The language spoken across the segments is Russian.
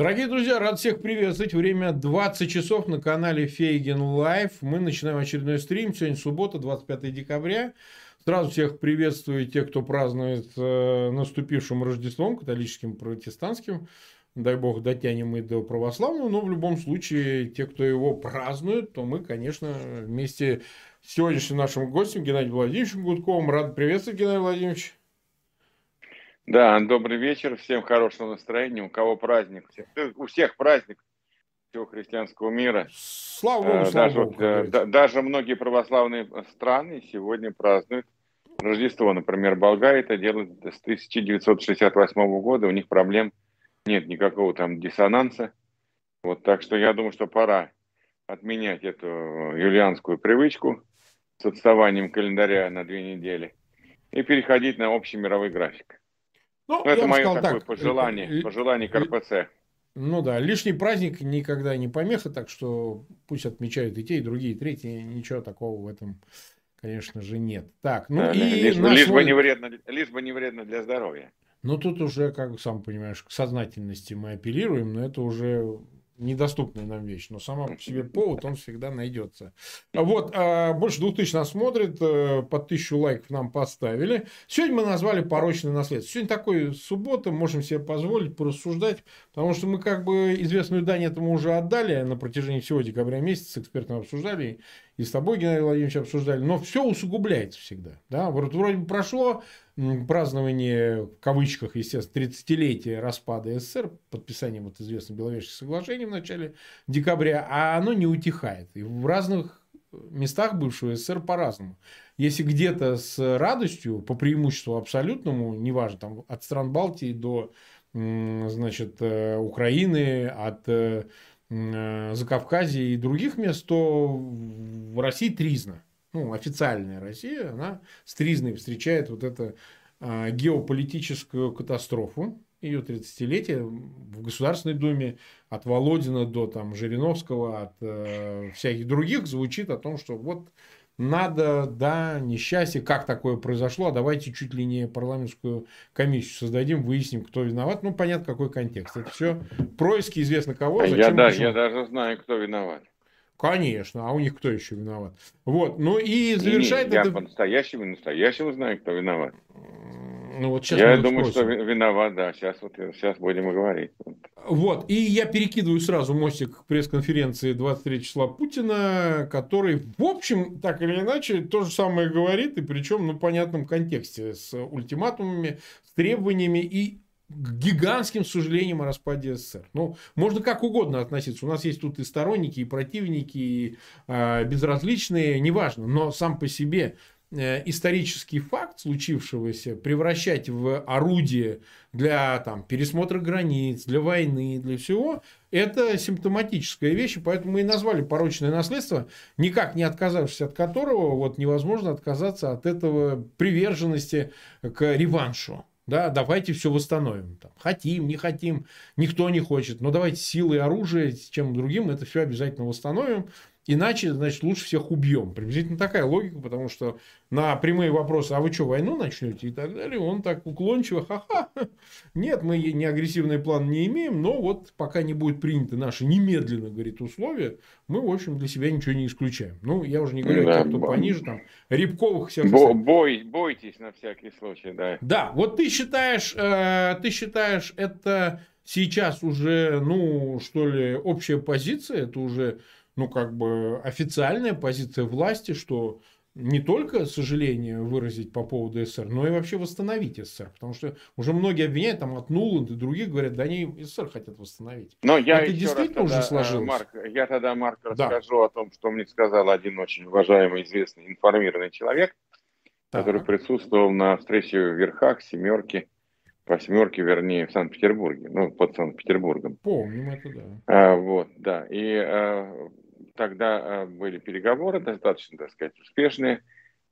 Дорогие друзья, рад всех приветствовать. Время 20 часов на канале Фейгин Live. Мы начинаем очередной стрим. Сегодня суббота, 25 декабря. Сразу всех приветствую тех, кто празднует э, наступившим Рождеством, католическим, протестантским. Дай бог, дотянем мы до православного. Но в любом случае, те, кто его празднует, то мы, конечно, вместе с сегодняшним нашим гостем Геннадием Владимировичем Гудковым рад приветствовать, Геннадий Владимирович. Да, добрый вечер, всем хорошего настроения. У кого праздник? У всех праздник всего христианского мира. Слава Богу, э, слава даже, Богу. Вот, э, даже многие православные страны сегодня празднуют Рождество. Например, Болгария это делает с 1968 года. У них проблем нет никакого там диссонанса. Вот, так что я думаю, что пора отменять эту юлианскую привычку с отставанием календаря на две недели и переходить на общий мировой график. Ну, это мое такое так, пожелание, пожелание к РПЦ. Ну да, лишний праздник никогда не помеха, так что пусть отмечают и те, и другие, и третьи. Ничего такого в этом, конечно же, нет. Так, ну да, и лишь, лишь, свой... бы не вредно, лишь бы не вредно для здоровья. Ну тут уже, как сам понимаешь, к сознательности мы апеллируем, но это уже недоступная нам вещь, но сама по себе повод, он всегда найдется. Вот, а, больше двух тысяч нас смотрит, э, по тысячу лайков нам поставили. Сегодня мы назвали порочное наследство. Сегодня такой суббота, можем себе позволить порассуждать, потому что мы как бы известную дань этому уже отдали на протяжении всего декабря месяца, с экспертом обсуждали, и с тобой, Геннадий Владимирович, обсуждали, но все усугубляется всегда. Да? Вот вроде бы прошло празднование, в кавычках, естественно, 30-летия распада СССР, подписанием вот известного Беловежских соглашений в начале декабря, а оно не утихает. И в разных местах бывшего СССР по-разному. Если где-то с радостью, по преимуществу абсолютному, неважно, там, от стран Балтии до значит, э, Украины, от э, э, Закавказья и других мест, то в России тризна ну, официальная Россия, она с тризной встречает вот эту а, геополитическую катастрофу, ее 30-летие в Государственной Думе от Володина до там, Жириновского, от э, всяких других звучит о том, что вот надо, да, несчастье, как такое произошло, а давайте чуть ли не парламентскую комиссию создадим, выясним, кто виноват. Ну, понятно, какой контекст. Это все происки известно кого. Зачем, я, да, я даже знаю, кто виноват. Конечно, а у них кто еще виноват? Вот, ну и завершает не, не, это... Я по-настоящему, настоящему знаю, кто виноват. Ну, вот сейчас я думаю, спросим. что виноват, да, сейчас, вот, сейчас будем и говорить. Вот, и я перекидываю сразу мостик к пресс-конференции 23 числа Путина, который, в общем, так или иначе, то же самое говорит, и причем, ну, в понятном контексте, с ультиматумами, с требованиями и гигантским сожалениям о распаде СССР. Ну, можно как угодно относиться. У нас есть тут и сторонники, и противники, и э, безразличные, неважно. Но сам по себе э, исторический факт случившегося превращать в орудие для там, пересмотра границ, для войны, для всего, это симптоматическая вещь, и поэтому мы и назвали порочное наследство, никак не отказавшись от которого вот невозможно отказаться от этого приверженности к реваншу. Да, давайте все восстановим. Там, хотим, не хотим, никто не хочет. Но давайте силы и оружие, с чем другим, это все обязательно восстановим. Иначе, значит, лучше всех убьем. Приблизительно такая логика, потому что на прямые вопросы, а вы что, войну начнете и так далее, он так уклончиво, ха-ха, нет, мы не агрессивный план не имеем, но вот пока не будет приняты наши немедленно, говорит, условия, мы, в общем, для себя ничего не исключаем. Ну, я уже не говорю да, о тех, кто пониже, там, Рябковых всех. Бо бой, бойтесь на всякий случай, да. Да, вот ты считаешь, э, ты считаешь, это сейчас уже, ну, что ли, общая позиция, это уже ну, как бы официальная позиция власти, что не только сожаление выразить по поводу СССР, но и вообще восстановить СССР. Потому что уже многие обвиняют, там от Нуланд и других говорят, да они СССР хотят восстановить. Но я Это действительно тогда, уже сложилось? Марк, я тогда, Марк, расскажу да. о том, что мне сказал один очень уважаемый, известный, информированный человек, так. который присутствовал на встрече в Верхах, семерки, восьмерки, вернее, в Санкт-Петербурге, ну, под Санкт-Петербургом. Помним это, да. А, вот, да. И а, тогда а, были переговоры достаточно, так сказать, успешные.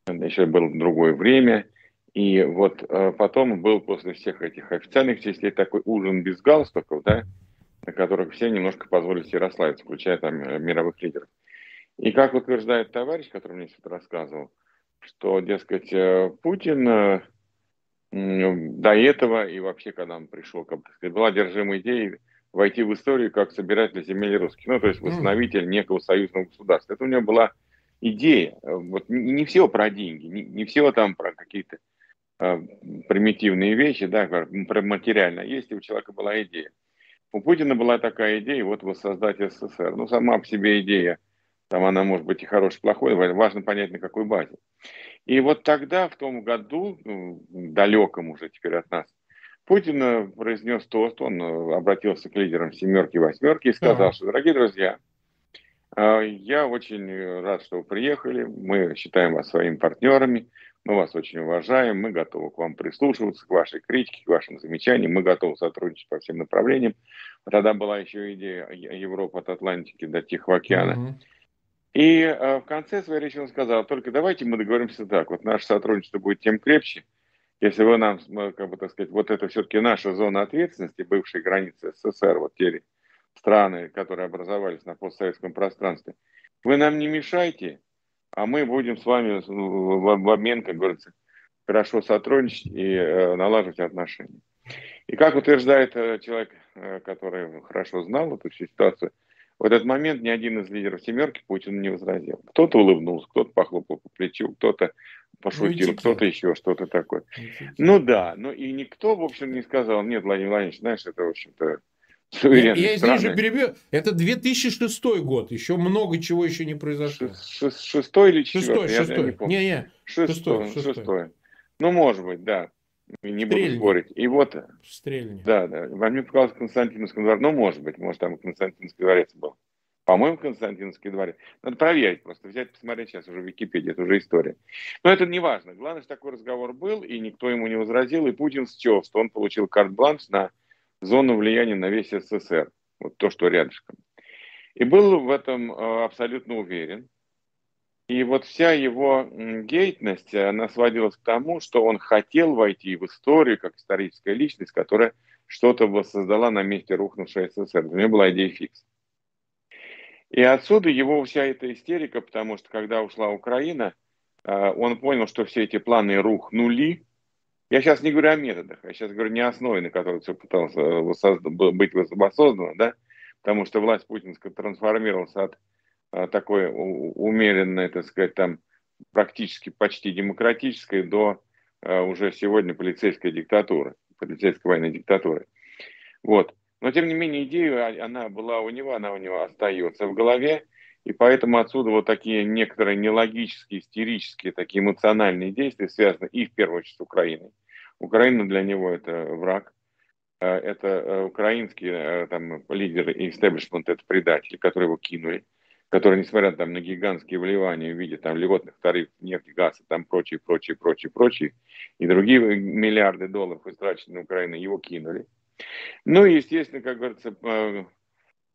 Еще было другое время. И вот а, потом был после всех этих официальных частей такой ужин без галстуков, да, на которых все немножко позволили себе расслабиться, включая там э, мировых лидеров. И как утверждает товарищ, который мне это рассказывал, что, дескать, э, Путин э, до этого и вообще, когда он пришел, как бы сказать, был одержим идеей войти в историю как собиратель земель русских, ну, то есть восстановитель некого союзного государства. Это у него была идея. Вот не все про деньги, не, не все там про какие-то э, примитивные вещи, да, про материально. Есть у человека была идея. У Путина была такая идея, вот воссоздать СССР. Ну, сама по себе идея, там она может быть и хорошей, и плохой, важно понять, на какой базе. И вот тогда, в том году, ну, далеком уже теперь от нас, Путин э, произнес тост, он э, обратился к лидерам семерки, восьмерки и сказал, что, дорогие друзья, э, я очень рад, что вы приехали, мы считаем вас своими партнерами, мы вас очень уважаем, мы готовы к вам прислушиваться, к вашей критике, к вашим замечаниям, мы готовы сотрудничать по всем направлениям. Тогда была еще идея Европы от Атлантики до Тихого океана. Mm-hmm. И э, в конце своей речи он сказал, только давайте мы договоримся так, вот наше сотрудничество будет тем крепче, если вы нам, как бы так сказать, вот это все-таки наша зона ответственности, бывшие границы СССР, вот те страны, которые образовались на постсоветском пространстве, вы нам не мешайте, а мы будем с вами в обмен, как говорится, хорошо сотрудничать и э, налаживать отношения. И как утверждает э, человек, э, который хорошо знал эту ситуацию, в этот момент ни один из лидеров «семерки» Путину не возразил. Кто-то улыбнулся, кто-то похлопал по плечу, кто-то пошутил, ну, кто-то еще что-то такое. Ну да, ну и никто, в общем, не сказал, нет, Владимир Владимирович, знаешь, это, в общем-то, я, я здесь же перебью. Это 2006 год. Еще много чего еще не произошло. Шестой или четвертый? Шестой, я, шестой. Я не, помню. не, не. Шестой, шестой. шестой. Ну, может быть, да. Не Стрельни. буду спорить. И вот... Стрельни. Да, да. Вам мне показалось Константиновский дворец. Ну, может быть, может, там Константиновский дворец был. По-моему, Константиновский дворец. Надо проверить просто, взять, посмотреть сейчас уже в Википедии, это уже история. Но это не важно. Главное, что такой разговор был, и никто ему не возразил, и Путин счел, что он получил карт-бланш на зону влияния на весь СССР. Вот то, что рядышком. И был в этом э, абсолютно уверен. И вот вся его деятельность, она сводилась к тому, что он хотел войти в историю как историческая личность, которая что-то воссоздала на месте рухнувшей СССР. У него была идея фикс. И отсюда его вся эта истерика, потому что когда ушла Украина, э, он понял, что все эти планы рухнули, я сейчас не говорю о методах, я сейчас говорю не о основе, на которой все пыталось э, быть воссоздано, да, потому что власть путинская трансформировалась от такой умеренной, так сказать, там практически почти демократической до а, уже сегодня полицейской диктатуры, полицейской военной диктатуры. Вот. Но, тем не менее, идея, а, она была у него, она у него остается в голове, и поэтому отсюда вот такие некоторые нелогические, истерические, такие эмоциональные действия связаны и в первую очередь с Украиной. Украина для него это враг, э, это э, украинские э, там, лидеры и истеблишмент, это предатели, которые его кинули, которые, несмотря там, на гигантские вливания в виде там, льготных тарифов нефти, газа, там прочие, прочие, прочие, прочие, и другие миллиарды долларов, истраченные на Украину, его кинули. Ну и, естественно, как говорится,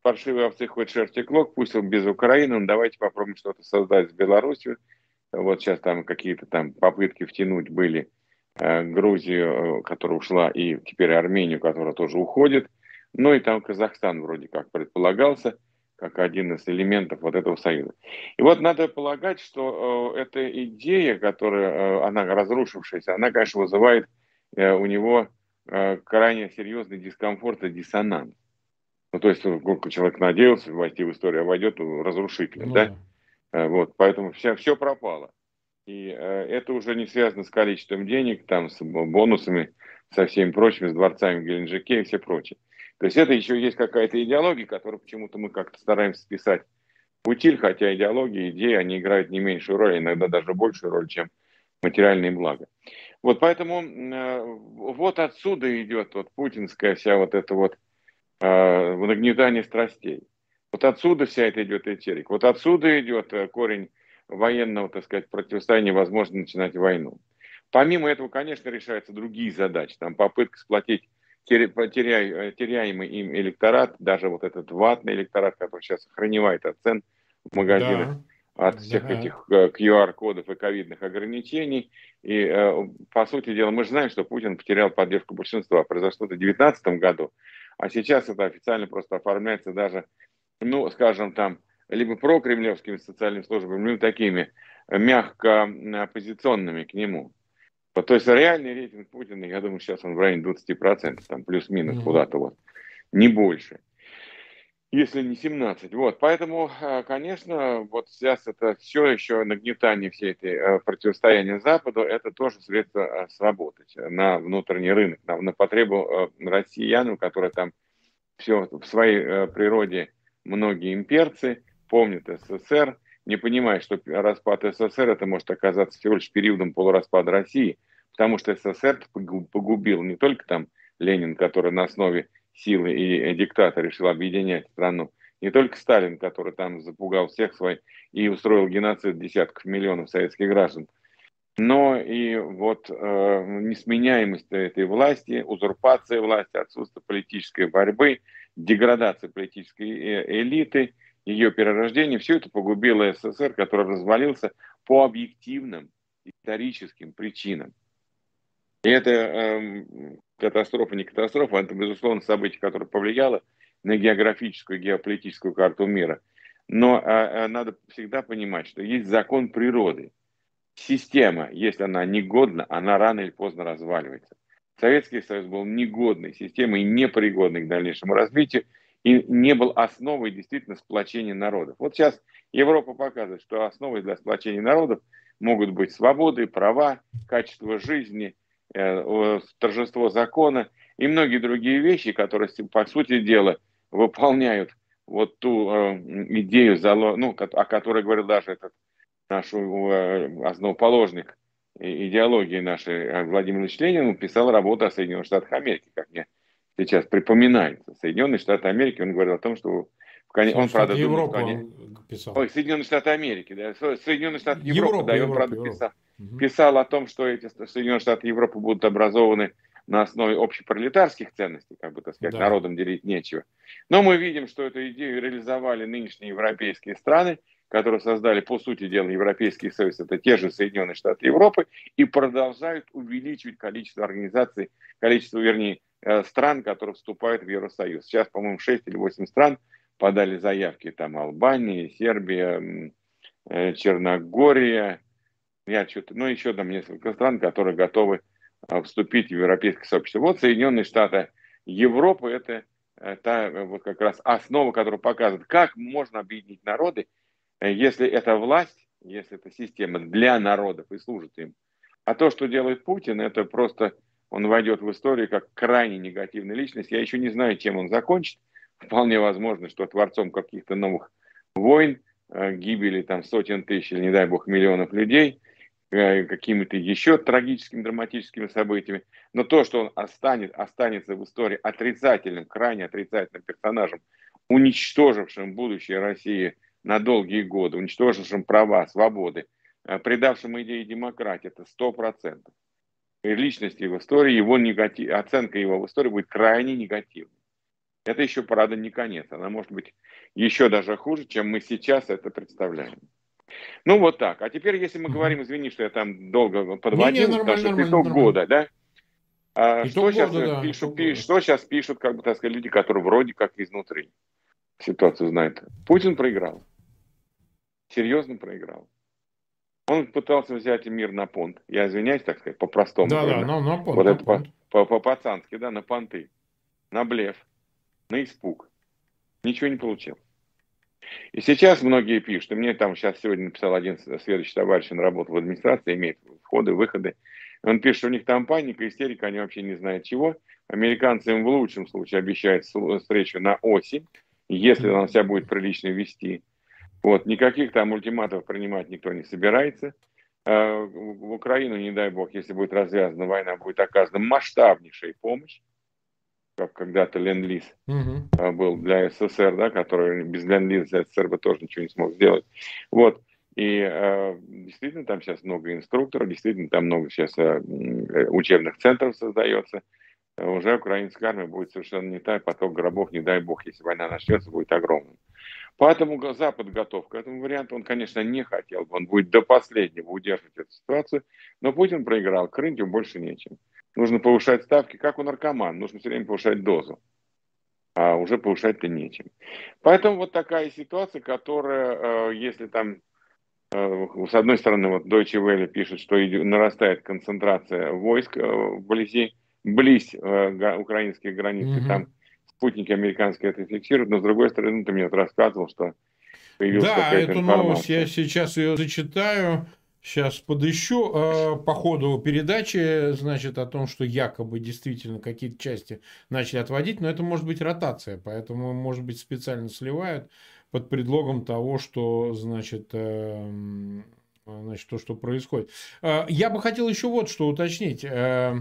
паршивые овцы хоть шерсти клок, пусть он без Украины, ну давайте попробуем что-то создать с Беларусью. Вот сейчас там какие-то там попытки втянуть были Э, Грузию, э, которая ушла, и теперь Армению, которая тоже уходит. Ну и там Казахстан вроде как предполагался, как один из элементов вот этого союза. И вот надо полагать, что э, эта идея, которая, э, она разрушившаяся, она, конечно, вызывает э, у него э, крайне серьезный дискомфорт и диссонанс. Ну, то есть, человек надеялся войти в историю, а войдет разрушительно, ну, да? да? Вот, поэтому все, все пропало. И э, это уже не связано с количеством денег, там, с бонусами, со всеми прочими, с дворцами в Геленджике и все прочее. То есть это еще есть какая-то идеология, которую почему-то мы как-то стараемся списать в утиль, хотя идеология, идеи, они играют не меньшую роль, иногда даже большую роль, чем материальные блага. Вот поэтому э, вот отсюда идет вот путинская вся вот эта вот э, нагнетание страстей. Вот отсюда вся эта идет этерика. Вот отсюда идет э, корень военного, так сказать, противостояния возможно начинать войну. Помимо этого, конечно, решаются другие задачи. Там попытка сплотить теряй, теряемый им электорат, даже вот этот ватный электорат, который сейчас охраневает от цен в магазинах, да. от всех да. этих QR-кодов э, и ковидных ограничений. И, э, по сути дела, мы же знаем, что Путин потерял поддержку большинства. Произошло это в 2019 году, а сейчас это официально просто оформляется даже, ну, скажем, там, либо прокремлевскими социальными службами, либо такими мягко оппозиционными к нему. То есть реальный рейтинг Путина, я думаю, сейчас он в районе 20%, там плюс-минус mm-hmm. куда-то вот. не больше если не 17. Вот, поэтому, э, конечно, вот сейчас это все еще нагнетание всей этой э, противостояния Западу, это тоже средство э, сработать на внутренний рынок, на, на потребу россиянам, которые там все в своей природе многие имперцы, помнят СССР, не понимая, что распад СССР это может оказаться всего лишь периодом полураспада России, потому что СССР погубил не только там Ленин, который на основе силы и диктатор решил объединять страну. Не только Сталин, который там запугал всех свой и устроил геноцид десятков миллионов советских граждан, но и вот э, несменяемость этой власти, узурпация власти, отсутствие политической борьбы, деградация политической э, элиты, ее перерождение, все это погубило СССР, который развалился по объективным историческим причинам. И это э, катастрофа, не катастрофа, это, безусловно, событие, которое повлияло на географическую геополитическую карту мира. Но э, надо всегда понимать, что есть закон природы. Система, если она негодна, она рано или поздно разваливается. Советский Союз был негодной системой, непригодной к дальнейшему развитию, и не был основой действительно сплочения народов. Вот сейчас Европа показывает, что основой для сплочения народов могут быть свободы, права, качество жизни – Э, торжество закона и многие другие вещи, которые, по сути дела, выполняют вот ту э, идею, ну, о которой говорил даже этот наш э, основоположник идеологии нашей Владимир Ильич Ленин, писал работу о Соединенных Штатах Америки, как мне сейчас припоминается. Соединенные Штаты Америки, он говорил о том, что конец... он, правда, Европу думал, они... писал. Ой, Соединенные Штаты Америки, да, Соединенные Штаты Европы, Европа, да, и он, Европа, правда, Европа. писал писал о том, что эти Соединенные Штаты Европы будут образованы на основе общепролетарских ценностей, как бы, так сказать, да. народом делить нечего. Но мы видим, что эту идею реализовали нынешние европейские страны, которые создали, по сути дела, Европейский Союз, это те же Соединенные Штаты Европы, и продолжают увеличивать количество организаций, количество, вернее, стран, которые вступают в Евросоюз. Сейчас, по-моему, 6 или 8 стран подали заявки, там Албания, Сербия, э, Черногория, я что-то, ну, еще там несколько стран, которые готовы а, вступить в европейское сообщество. Вот Соединенные Штаты Европы – это та вот как раз основа, которая показывает, как можно объединить народы, э, если это власть, если это система для народов и служит им. А то, что делает Путин, это просто он войдет в историю как крайне негативная личность. Я еще не знаю, чем он закончит. Вполне возможно, что творцом каких-то новых войн, э, гибели там сотен тысяч или, не дай бог, миллионов людей – Э, какими-то еще трагическими, драматическими событиями. Но то, что он останет, останется в истории отрицательным, крайне отрицательным персонажем, уничтожившим будущее России на долгие годы, уничтожившим права, свободы, э, предавшим идеи демократии, это сто процентов. Личность его истории, его негатив, оценка его в истории будет крайне негативной. Это еще, правда, не конец. Она может быть еще даже хуже, чем мы сейчас это представляем. Ну, вот так. А теперь, если мы говорим, извини, что я там долго подводил, не, не, потому что итог года, да? А, что, сейчас года, да, пишут, пишут, что сейчас пишут, как бы, так сказать, люди, которые вроде как изнутри ситуацию знают? Путин проиграл. Серьезно проиграл. Он пытался взять мир на понт. Я извиняюсь, так сказать, по-простому. Да, да, на, на понт. Вот на это понт. по-пацански, да, на понты. На блеф. На испуг. Ничего не получил. И сейчас многие пишут, и мне там сейчас сегодня написал один следующий товарищ, он работал в администрации, имеет входы, выходы. Он пишет, что у них там паника, истерика, они вообще не знают чего. Американцы им в лучшем случае обещают встречу на осень, если она себя будет прилично вести. Вот, никаких там ультиматов принимать никто не собирается. А, в Украину, не дай бог, если будет развязана война, будет оказана масштабнейшая помощь как когда-то Ленд-Лиз угу. был для СССР, да, который без Ленд-Лиза СССР бы тоже ничего не смог сделать. Вот. И э, действительно там сейчас много инструкторов, действительно там много сейчас э, учебных центров создается. Уже украинская армия будет совершенно не та, поток гробов, не дай бог, если война начнется, будет огромным. Поэтому Запад готов к этому варианту. Он, конечно, не хотел бы, он будет до последнего удерживать эту ситуацию, но Путин проиграл, крыть ему больше нечем нужно повышать ставки, как у наркомана, нужно все время повышать дозу. А уже повышать-то нечем. Поэтому вот такая ситуация, которая, э, если там, э, с одной стороны, вот Deutsche Welle пишет, что нарастает концентрация войск э, вблизи, близ украинских границ, mm-hmm. и там спутники американские это фиксируют, но с другой стороны, ты мне рассказывал, что появилась да, эту информация. новость я сейчас ее зачитаю. Сейчас подыщу э, по ходу передачи, значит, о том, что якобы действительно какие-то части начали отводить, но это может быть ротация, поэтому, может быть, специально сливают под предлогом того, что, значит, э, значит то, что происходит. Э, я бы хотел еще вот что уточнить. Э,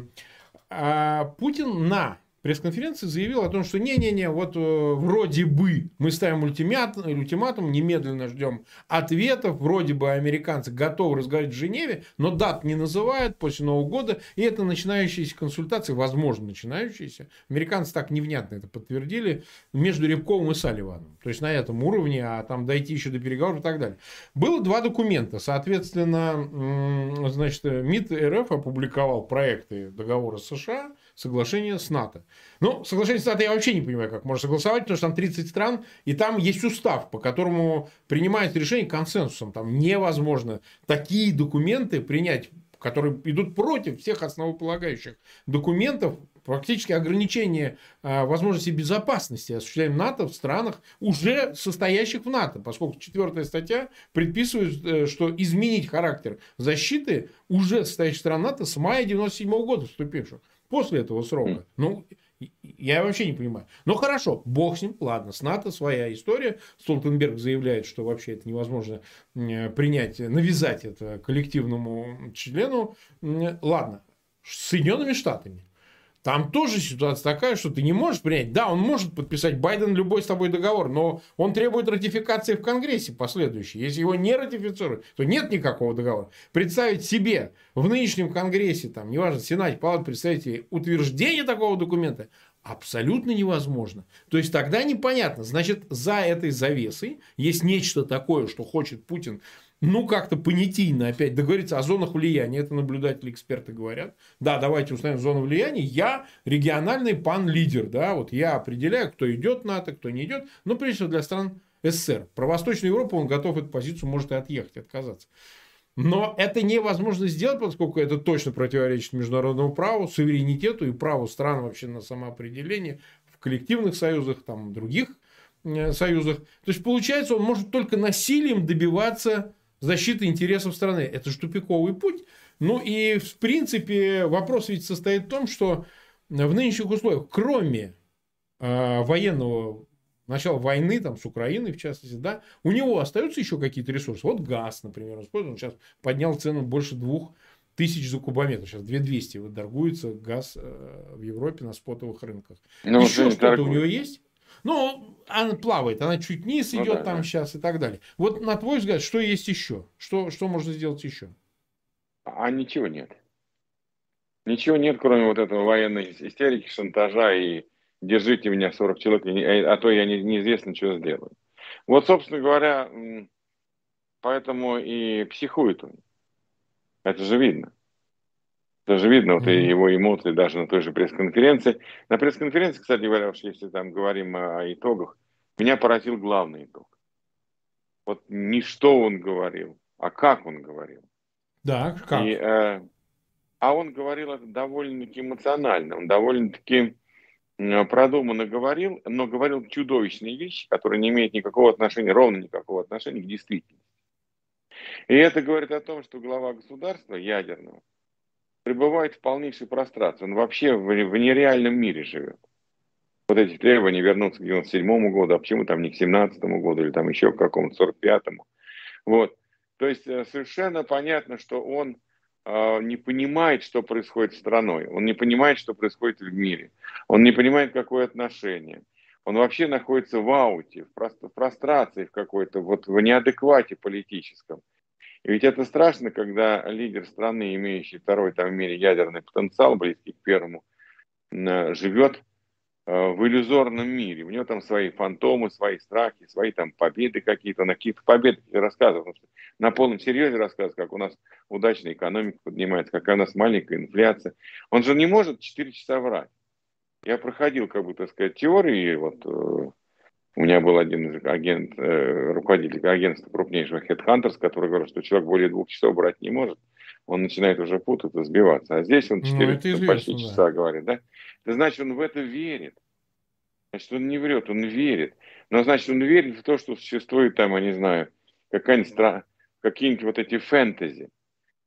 э, Путин на пресс-конференции заявил о том, что не-не-не, вот э, вроде бы мы ставим ультиматум, ультиматум, немедленно ждем ответов, вроде бы американцы готовы разговаривать в Женеве, но дат не называют после Нового года, и это начинающиеся консультации, возможно, начинающиеся. Американцы так невнятно это подтвердили между Рябковым и Салливаном. То есть на этом уровне, а там дойти еще до переговоров и так далее. Было два документа, соответственно, значит, МИД РФ опубликовал проекты договора США, соглашение с НАТО. Ну, соглашение с НАТО я вообще не понимаю, как можно согласовать, потому что там 30 стран, и там есть устав, по которому принимается решение консенсусом. Там невозможно такие документы принять, которые идут против всех основополагающих документов, практически ограничение а, возможности безопасности осуществляем НАТО в странах, уже состоящих в НАТО, поскольку четвертая статья предписывает, э, что изменить характер защиты уже состоящих стран НАТО с мая 97 года вступивших после этого срока. Ну, я вообще не понимаю. Ну хорошо, бог с ним, ладно, с НАТО своя история. Столтенберг заявляет, что вообще это невозможно принять, навязать это коллективному члену. Ладно, с Соединенными Штатами. Там тоже ситуация такая, что ты не можешь принять. Да, он может подписать Байден любой с тобой договор, но он требует ратификации в Конгрессе последующей. Если его не ратифицируют, то нет никакого договора. Представить себе в нынешнем Конгрессе, там, неважно, Сенате, Палате представителей, утверждение такого документа абсолютно невозможно. То есть тогда непонятно. Значит, за этой завесой есть нечто такое, что хочет Путин ну, как-то понятийно опять договориться о зонах влияния. Это наблюдатели, эксперты говорят. Да, давайте установим зону влияния. Я региональный пан-лидер. Да, вот я определяю, кто идет на это, кто не идет. Но прежде всего для стран СССР. Про Восточную Европу он готов эту позицию, может и отъехать, отказаться. Но это невозможно сделать, поскольку это точно противоречит международному праву, суверенитету и праву стран вообще на самоопределение в коллективных союзах, там, других э, союзах. То есть, получается, он может только насилием добиваться защиты интересов страны. Это же тупиковый путь. Ну и в принципе вопрос ведь состоит в том, что в нынешних условиях, кроме э, военного начала войны там, с Украиной, в частности, да, у него остаются еще какие-то ресурсы. Вот газ, например, он сейчас поднял цену больше двух тысяч за кубометр. Сейчас 2200 вот торгуется газ э, в Европе на спотовых рынках. Ну, еще что-то у него есть? Ну, она плавает, она чуть вниз ну, идет да, там да. сейчас и так далее. Вот на твой взгляд, что есть еще? Что, что можно сделать еще? А ничего нет. Ничего нет, кроме вот этого военной истерики, шантажа и держите меня 40 человек, а то я не, неизвестно, что сделаю. Вот, собственно говоря, поэтому и психует он. Это же видно. Даже видно вот mm-hmm. его эмоции даже на той же пресс-конференции. На пресс-конференции, кстати говоря, уж если там говорим о итогах, меня поразил главный итог. Вот не что он говорил, а как он говорил. Да, как? И, э, а он говорил это довольно-таки эмоционально, он довольно-таки продуманно говорил, но говорил чудовищные вещи, которые не имеют никакого отношения, ровно никакого отношения к действительности. И это говорит о том, что глава государства ядерного пребывает в полнейшей прострации. Он вообще в, в нереальном мире живет. Вот эти требования вернуться к 97 году, а почему там не к 17 году или там еще к какому-то 45-му. Вот. То есть э, совершенно понятно, что он э, не понимает, что происходит с страной. Он не понимает, что происходит в мире. Он не понимает, какое отношение. Он вообще находится в ауте, в прострации в какой-то, вот в неадеквате политическом. И ведь это страшно, когда лидер страны, имеющий второй там в мире ядерный потенциал, близкий к первому, живет э, в иллюзорном мире. У него там свои фантомы, свои страхи, свои там победы какие-то. На каких-то победах рассказывает. На полном серьезе рассказывает, как у нас удачная экономика поднимается, какая у нас маленькая инфляция. Он же не может 4 часа врать. Я проходил, как бы, так сказать, теории вот, э, у меня был один агент, э, руководитель агентства крупнейшего Headhunters, который говорил, что человек более двух часов брать не может. Он начинает уже путаться, сбиваться. А здесь он 4 ну, почти да. часа говорит. Да? Это значит, он в это верит. Значит, он не врет, он верит. Но значит, он верит в то, что существует там, я не знаю, какая-нибудь страна, какие-нибудь вот эти фэнтези.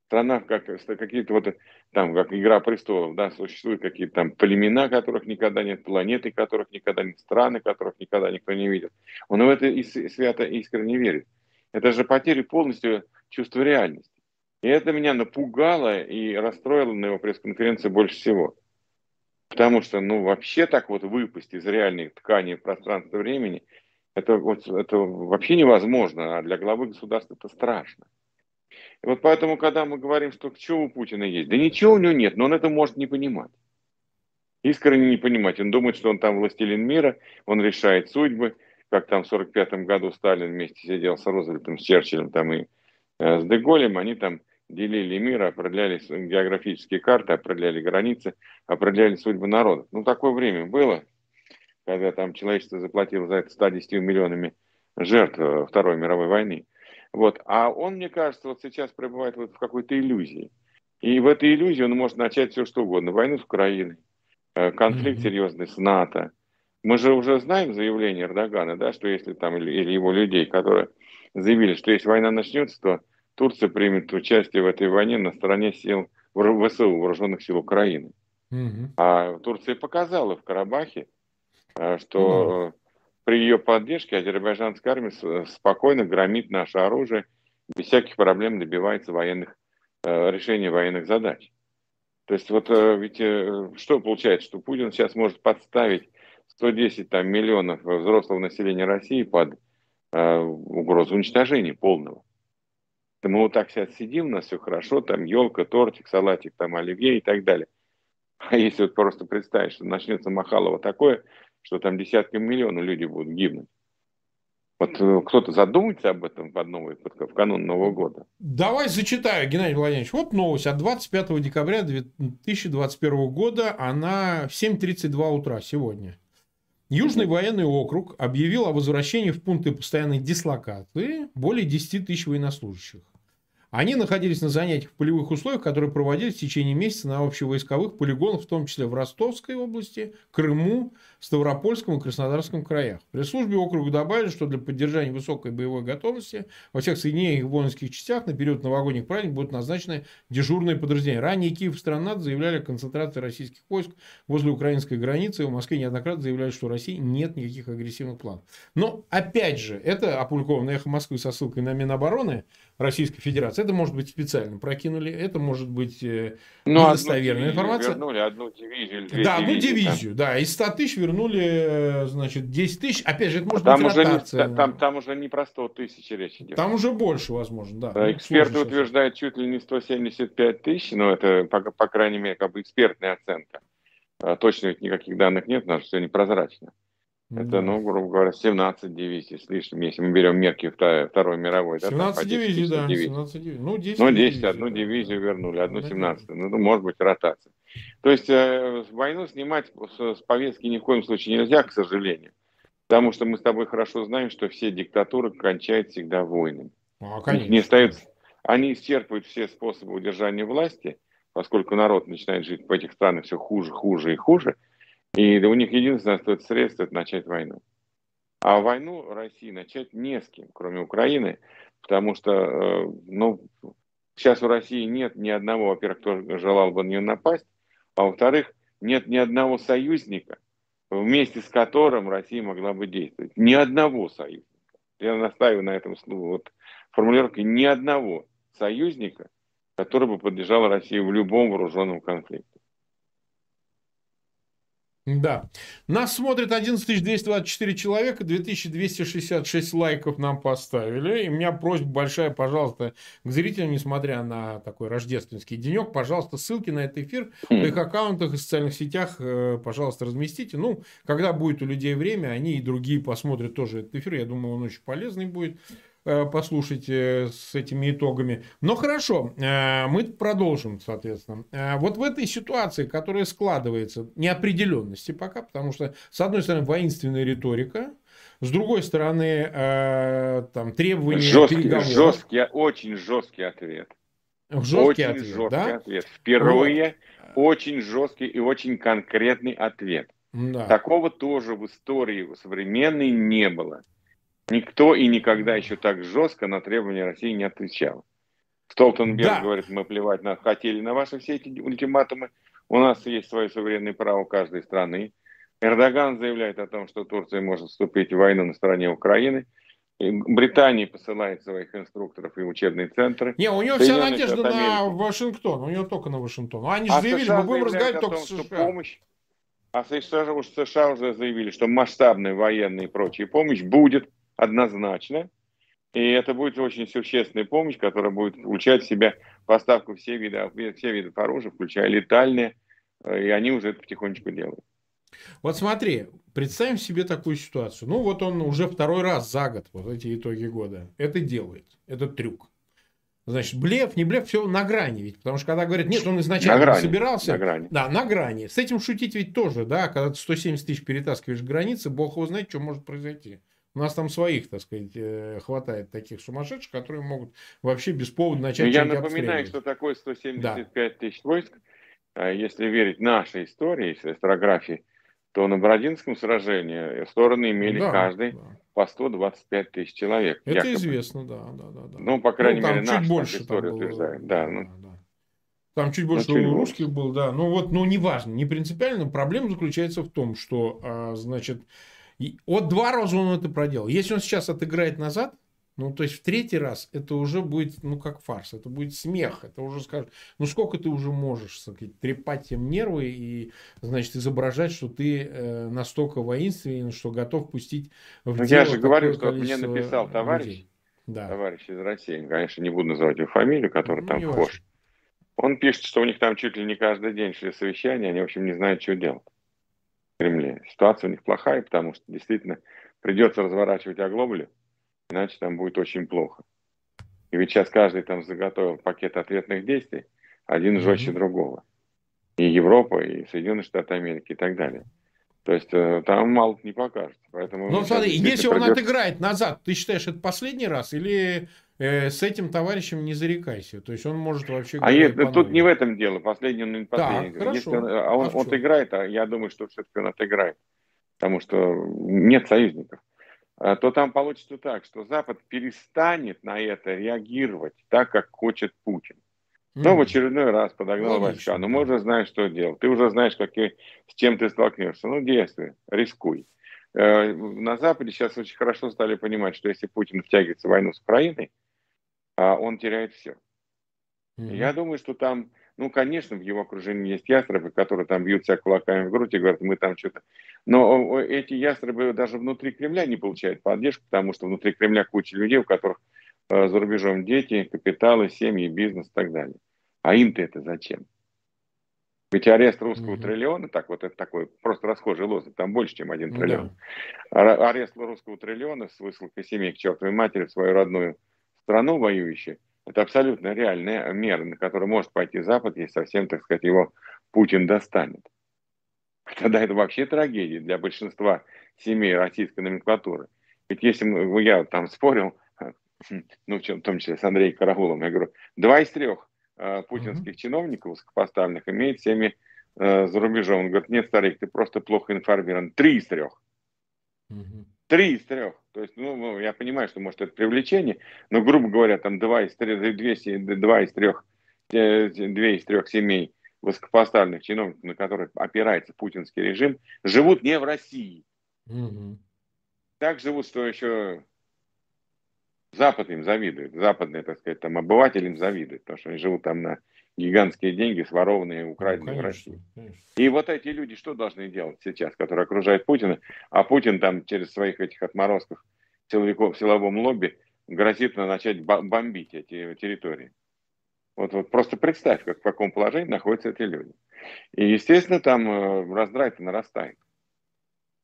Страна, как, какие-то вот там, как Игра престолов, да, существуют какие-то там племена, которых никогда нет, планеты, которых никогда нет, страны, которых никогда никто не видел. Он в это и свято искренне верит. Это же потеря полностью чувства реальности. И это меня напугало и расстроило на его пресс-конференции больше всего. Потому что, ну, вообще так вот выпасть из реальных тканей пространства времени, это, вот, это вообще невозможно, а для главы государства это страшно. И вот поэтому, когда мы говорим, что что у Путина есть, да ничего у него нет, но он это может не понимать. Искренне не понимать. Он думает, что он там властелин мира, он решает судьбы, как там в 45 году Сталин вместе сидел с Рузвельтом, с Черчиллем там и э, с Деголем, они там делили мир, определяли географические карты, определяли границы, определяли судьбы народов. Ну, такое время было, когда там человечество заплатило за это 110 миллионами жертв э, Второй мировой войны. Вот. А он, мне кажется, вот сейчас пребывает вот в какой-то иллюзии. И в этой иллюзии он может начать все, что угодно. Войну с Украиной, э, конфликт mm-hmm. серьезный с НАТО. Мы же уже знаем заявление Эрдогана, да, что если там, или, или его людей, которые заявили, что если война начнется, то Турция примет участие в этой войне на стороне сил ВСУ, Вооруженных сил Украины. Угу. А Турция показала в Карабахе, э, что угу. При ее поддержке азербайджанская армия спокойно громит наше оружие, без всяких проблем добивается военных, э, решения военных задач. То есть вот э, ведь что получается, что Путин сейчас может подставить 110 там, миллионов взрослого населения России под угрозу уничтожения полного мы вот так сейчас сидим, у нас все хорошо, там елка, тортик, салатик, там оливье и так далее. А если вот просто представить, что начнется Махалова такое, что там десятки миллионов людей будут гибнуть. Вот э, кто-то задумается об этом под новый, в канун Нового года. Давай зачитаю, Геннадий Владимирович. Вот новость от 25 декабря 2021 года. Она в 7.32 утра сегодня. Южный военный округ объявил о возвращении в пункты постоянной дислокации более 10 тысяч военнослужащих. Они находились на занятиях в полевых условиях, которые проводились в течение месяца на общевойсковых полигонах, в том числе в Ростовской области, Крыму, Ставропольском и Краснодарском краях. При службе округа добавили, что для поддержания высокой боевой готовности во всех соединениях и воинских частях на период новогодних праздников будут назначены дежурные подразделения. Ранее Киев и страна заявляли о концентрации российских войск возле украинской границы. И в Москве неоднократно заявляли, что у России нет никаких агрессивных планов. Но, опять же, это опубликовано «Эхо Москвы» со ссылкой на Минобороны Российской Федерации. Это может быть специально прокинули, это может быть э, ну, недостоверная информация. Вернули одну дивизию. Да, одну дивизию, там. да. Из 100 тысяч вернули, э, значит, 10 тысяч. Опять же, это может там быть уже ротация. Не, там, там уже не про 100 тысяч речь идет. Там уже больше, возможно, да. да эксперты утверждают чуть ли не 175 тысяч, но это, по, по крайней мере, как бы экспертная оценка. А точно ведь никаких данных нет, потому что все непрозрачно. Это, ну, грубо говоря, 17 дивизий с лишним, если мы берем мерки Второй мировой. 17 да, дивизий, да. Дивизий. 17 дивизий. Ну, 10, ну, 10 дивизий, одну да. дивизию вернули, одну 17 Ну, ну, может быть, ротация. То есть, э, войну снимать с, повестки ни в коем случае нельзя, к сожалению. Потому что мы с тобой хорошо знаем, что все диктатуры кончают всегда войнами. А, конечно. Не остается, они исчерпывают все способы удержания власти, поскольку народ начинает жить в этих странах все хуже, хуже и хуже – и у них единственное средство – это начать войну. А войну России начать не с кем, кроме Украины, потому что э, ну, сейчас у России нет ни одного, во-первых, кто желал бы на нее напасть, а во-вторых, нет ни одного союзника, вместе с которым Россия могла бы действовать. Ни одного союзника. Я настаиваю на этом слове. Вот формулировке ни одного союзника, который бы поддержал Россию в любом вооруженном конфликте. Да. Нас смотрит 11224 человека, 2266 лайков нам поставили. И у меня просьба большая, пожалуйста, к зрителям, несмотря на такой рождественский денек, пожалуйста, ссылки на этот эфир в их аккаунтах и социальных сетях, э, пожалуйста, разместите. Ну, когда будет у людей время, они и другие посмотрят тоже этот эфир. Я думаю, он очень полезный будет. Э, послушать с этими итогами. Но хорошо, э, мы продолжим, соответственно. Э, вот в этой ситуации, которая складывается, неопределенности пока, потому что, с одной стороны, воинственная риторика, с другой стороны, там, требования жесткий, переговоров. Жесткий, очень жесткий ответ. Жесткий очень ответ, жесткий да? ответ. Впервые вот. очень жесткий и очень конкретный ответ. Да. Такого тоже в истории современной не было. Никто и никогда еще так жестко на требования России не отвечал. Столтенберг да. говорит, мы плевать на, хотели на ваши все эти ультиматумы, у нас есть свое суверенное право каждой страны. Эрдоган заявляет о том, что Турция может вступить в войну на стороне Украины. Британия посылает своих инструкторов и учебные центры. Не, у него вся надежда на Вашингтон, у него только на Вашингтон. Они же а заявили, США мы будем разговаривать только с США. Помощь, а США, США уже заявили, что масштабная военная и прочая помощь будет однозначно. И это будет очень существенная помощь, которая будет включать в себя поставку всех видов, все видов оружия, включая летальные, и они уже это потихонечку делают. Вот смотри, представим себе такую ситуацию. Ну, вот он уже второй раз за год, вот эти итоги года, это делает. Это трюк. Значит, блеф, не блеф, все на грани ведь. Потому что когда говорят, нет, он изначально на грани, собирался. На грани. Да, на грани. С этим шутить ведь тоже, да, когда ты 170 тысяч перетаскиваешь границы, бог его знает, что может произойти. У нас там своих, так сказать, э, хватает таких сумасшедших, которые могут вообще без повода начать Я напоминаю, что такое 175 да. тысяч войск. А если верить нашей истории, историографии, то на Бородинском сражении стороны имели да, каждый да. по 125 тысяч человек. Это якобы. известно, да, да, да, да. Ну, по крайней ну, мере, наша больше история утверждает. Да, ну. да, да. Там чуть больше ну, чуть у русских больше. был, да. Ну вот, ну неважно, не принципиально. Проблема заключается в том, что, а, значит, и вот два раза он это проделал. Если он сейчас отыграет назад, ну, то есть в третий раз это уже будет, ну, как фарс, это будет смех, это уже скажет, ну, сколько ты уже можешь, сказать, трепать им нервы и, значит, изображать, что ты э, настолько воинственен, что готов пустить в ну, дело Я же говорю, что мне написал товарищ, да. товарищ из России, конечно, не буду называть его фамилию, который ну, там вхож. Он пишет, что у них там чуть ли не каждый день шли совещания, они, в общем, не знают, что делать. Кремле. Ситуация у них плохая, потому что действительно придется разворачивать оглоблю, иначе там будет очень плохо. И ведь сейчас каждый там заготовил пакет ответных действий, один жестче mm-hmm. другого. И Европа, и Соединенные Штаты Америки, и так далее. То есть э, там мало не покажется. Поэтому ну, смотри, если он придется... отыграет назад, ты считаешь, это последний раз? Или э, с этим товарищем не зарекайся? То есть он может вообще... А есть, тут не в этом дело. Последний он не последний. Так, хорошо. Если он, а он, а он отыграет, а я думаю, что все-таки он отыграет. Потому что нет союзников. А, то там получится так, что Запад перестанет на это реагировать так, как хочет Путин. Но в очередной раз подогнал войска. Но мы уже знаем, что делать. Ты уже знаешь, какие, с чем ты столкнешься. Ну, действуй, рискуй. Э, на Западе сейчас очень хорошо стали понимать, что если Путин втягивается в войну с Украиной, он теряет все. Mm-hmm. Я думаю, что там, ну, конечно, в его окружении есть ястребы, которые там бьют себя кулаками в грудь и говорят, мы там что-то... Но эти ястребы даже внутри Кремля не получают поддержку, потому что внутри Кремля куча людей, у которых э, за рубежом дети, капиталы, семьи, бизнес и так далее. А им-то это зачем? Ведь арест русского mm-hmm. триллиона, так вот это такой просто расхожий лозунг, там больше, чем один триллион. Mm-hmm. Арест русского триллиона с высылкой семей к чертовой матери в свою родную страну воюющую, это абсолютно реальная мера, на которую может пойти Запад, если совсем, так сказать, его Путин достанет. Тогда это вообще трагедия для большинства семей российской номенклатуры. Ведь если мы, я там спорил, ну, в том числе с Андреем Карагулом, я говорю, два из трех э, путинских mm-hmm. чиновников высокопоставленных имеет семьи э, за рубежом. Он говорит, нет, старик, ты просто плохо информирован. Три из трех. Mm-hmm. Три из трех. То есть, ну, ну, я понимаю, что может это привлечение, но, грубо говоря, там два из, трех, две, два из трех, две из трех семей высокопоставленных чиновников, на которых опирается путинский режим, живут не в России. Угу. Так живут, что еще Запад им завидует, западные, так сказать, там обыватели им завидуют, потому что они живут там на гигантские деньги, сворованные, украденные ну, конечно, в России. Конечно. И вот эти люди что должны делать сейчас, которые окружают Путина, а Путин там через своих этих отморозков силовиков в силовом лобби грозит начать бомбить эти территории. Вот, вот просто представь, как, в каком положении находятся эти люди. И, естественно, там э, раздрай-то нарастает.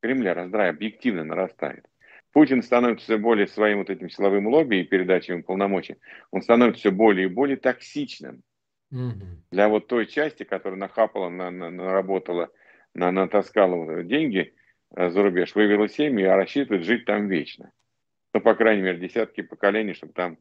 Кремля раздрай объективно нарастает. Путин становится все более своим вот этим силовым лобби и передачей ему полномочий, он становится все более и более токсичным угу. для вот той части, которая нахапала, на, на, наработала, на, натаскала деньги э, за рубеж, вывела семьи, а рассчитывает жить там вечно. Ну, по крайней мере, десятки поколений, чтобы там,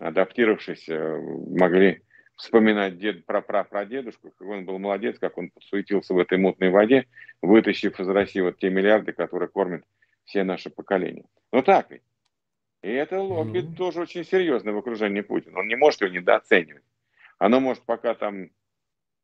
адаптировавшись, э, могли вспоминать дед, про, про, про дедушку, как он был молодец, как он подсуетился в этой мутной воде, вытащив из России вот те миллиарды, которые кормят все наши поколения. Ну так ведь. И это лобби mm-hmm. тоже очень серьезное в окружении Путина. Он не может его недооценивать. Оно может пока там,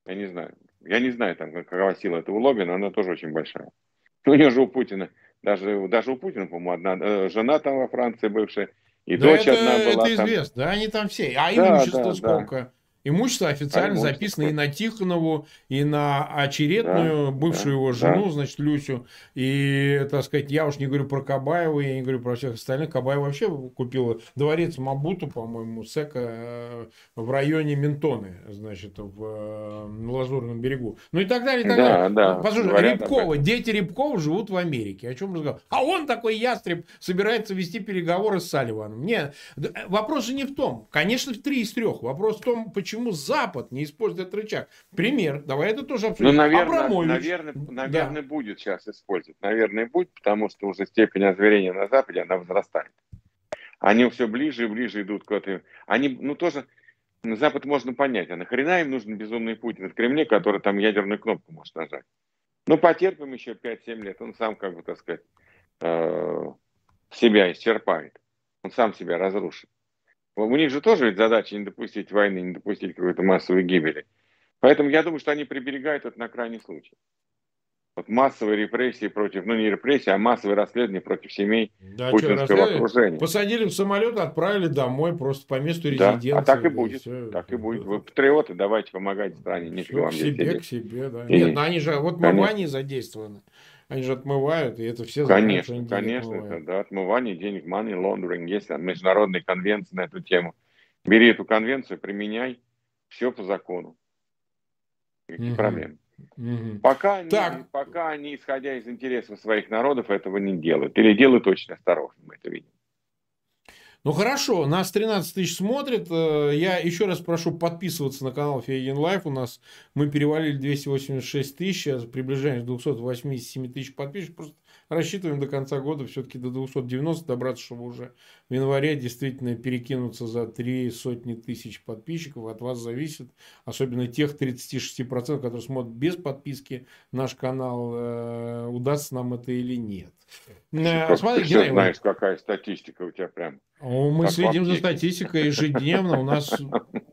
я не знаю, я не знаю, там, какова сила этого лобби, но она тоже очень большая. У него же у Путина, даже, даже у Путина, по-моему, одна э, жена там во Франции бывшая, и да дочь это, одна была. Это известно, там. да, они там все. А да, имущество да, сколько? Да. Имущество официально а записано и на Тихонову, и на очередную, да, бывшую да, его жену, да. значит, Люсю. И, так сказать, я уж не говорю про Кабаева, я не говорю про всех остальных. Кабаев вообще купил дворец Мабуту, по-моему, Сека э, в районе Ментоны, значит, в, э, на Лазурном берегу. Ну и так далее, и так да, далее. Да, Послушай, Рябкова, дети Рябкова живут в Америке. О чем разговор? А он такой ястреб собирается вести переговоры с Салливаном. Нет, вопрос же не в том. Конечно, в три из трех. Вопрос в том, почему почему Запад не использует рычаг? Пример. Давай это тоже обсудим. Ну, наверное, Абрамович. наверное, наверное да. будет сейчас использовать. Наверное, будет, потому что уже степень озверения на Западе, она возрастает. Они все ближе и ближе идут к этому. Они, ну, тоже, Запад можно понять, а нахрена им нужен безумный Путин в Кремле, который там ядерную кнопку может нажать? Ну, потерпим еще 5-7 лет, он сам, как бы, так сказать, э, себя исчерпает. Он сам себя разрушит. У них же тоже ведь задача не допустить войны, не допустить какой-то массовой гибели. Поэтому я думаю, что они приберегают это на крайний случай. Вот массовые репрессии против, ну не репрессии, а массовые расследования против семей да, путинского что, окружения. Посадили в самолет, отправили домой просто по месту резиденции. Да, а так и будет. Все, так и будет. Вы патриоты, давайте помогать стране. Нифига вам к себе, к себе, да. И... Нет, ну они же, вот Мавани задействованы. Они же отмывают, и это все знают, Конечно, что конечно, это, да, отмывание денег, money laundering, есть международные конвенции на эту тему. Бери эту конвенцию, применяй, все по закону. Никаких угу. проблем. Угу. Пока, они, так. пока они, исходя из интересов своих народов, этого не делают. Или делают очень осторожно, мы это видим. Ну хорошо, нас 13 тысяч смотрит. Э, я еще раз прошу подписываться на канал Фейгин Live. У нас мы перевалили 286 тысяч, приближаемся к 287 тысяч подписчиков. Просто рассчитываем до конца года все-таки до 290 добраться, чтобы уже в январе действительно перекинуться за три сотни тысяч подписчиков. От вас зависит, особенно тех 36%, которые смотрят без подписки наш канал, э, удастся нам это или нет. Э, смотри, ты знаешь, какая статистика у тебя прям мы следим за статистикой ежедневно. У нас,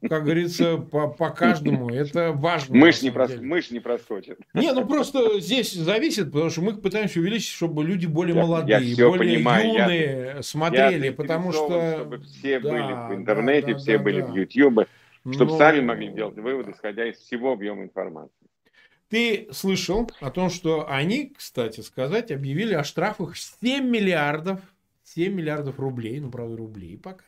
как говорится, по, по каждому. Это важно. Мышь не, прос... мышь не проскочит. Не, ну просто здесь зависит, потому что мы пытаемся увеличить, чтобы люди более я, молодые, я более понимаю. юные я, смотрели, я потому что... Чтобы все да, были в интернете, да, да, все да, были да. в YouTube, чтобы Но... сами могли делать выводы, исходя из всего объема информации. Ты слышал о том, что они, кстати сказать, объявили о штрафах 7 миллиардов 7 миллиардов рублей, ну, правда, рублей пока,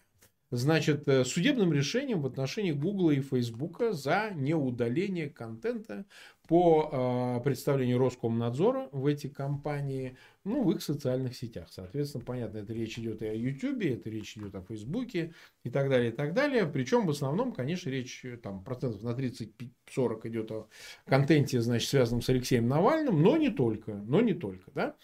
значит, э, судебным решением в отношении Гугла и Фейсбука за неудаление контента по э, представлению Роскомнадзора в эти компании, ну, в их социальных сетях. Соответственно, понятно, это речь идет и о Ютубе, это речь идет о Фейсбуке и так далее, и так далее. Причем в основном, конечно, речь э, там процентов на 30-40 идет о контенте, значит, связанном с Алексеем Навальным, но не только, но не только, да.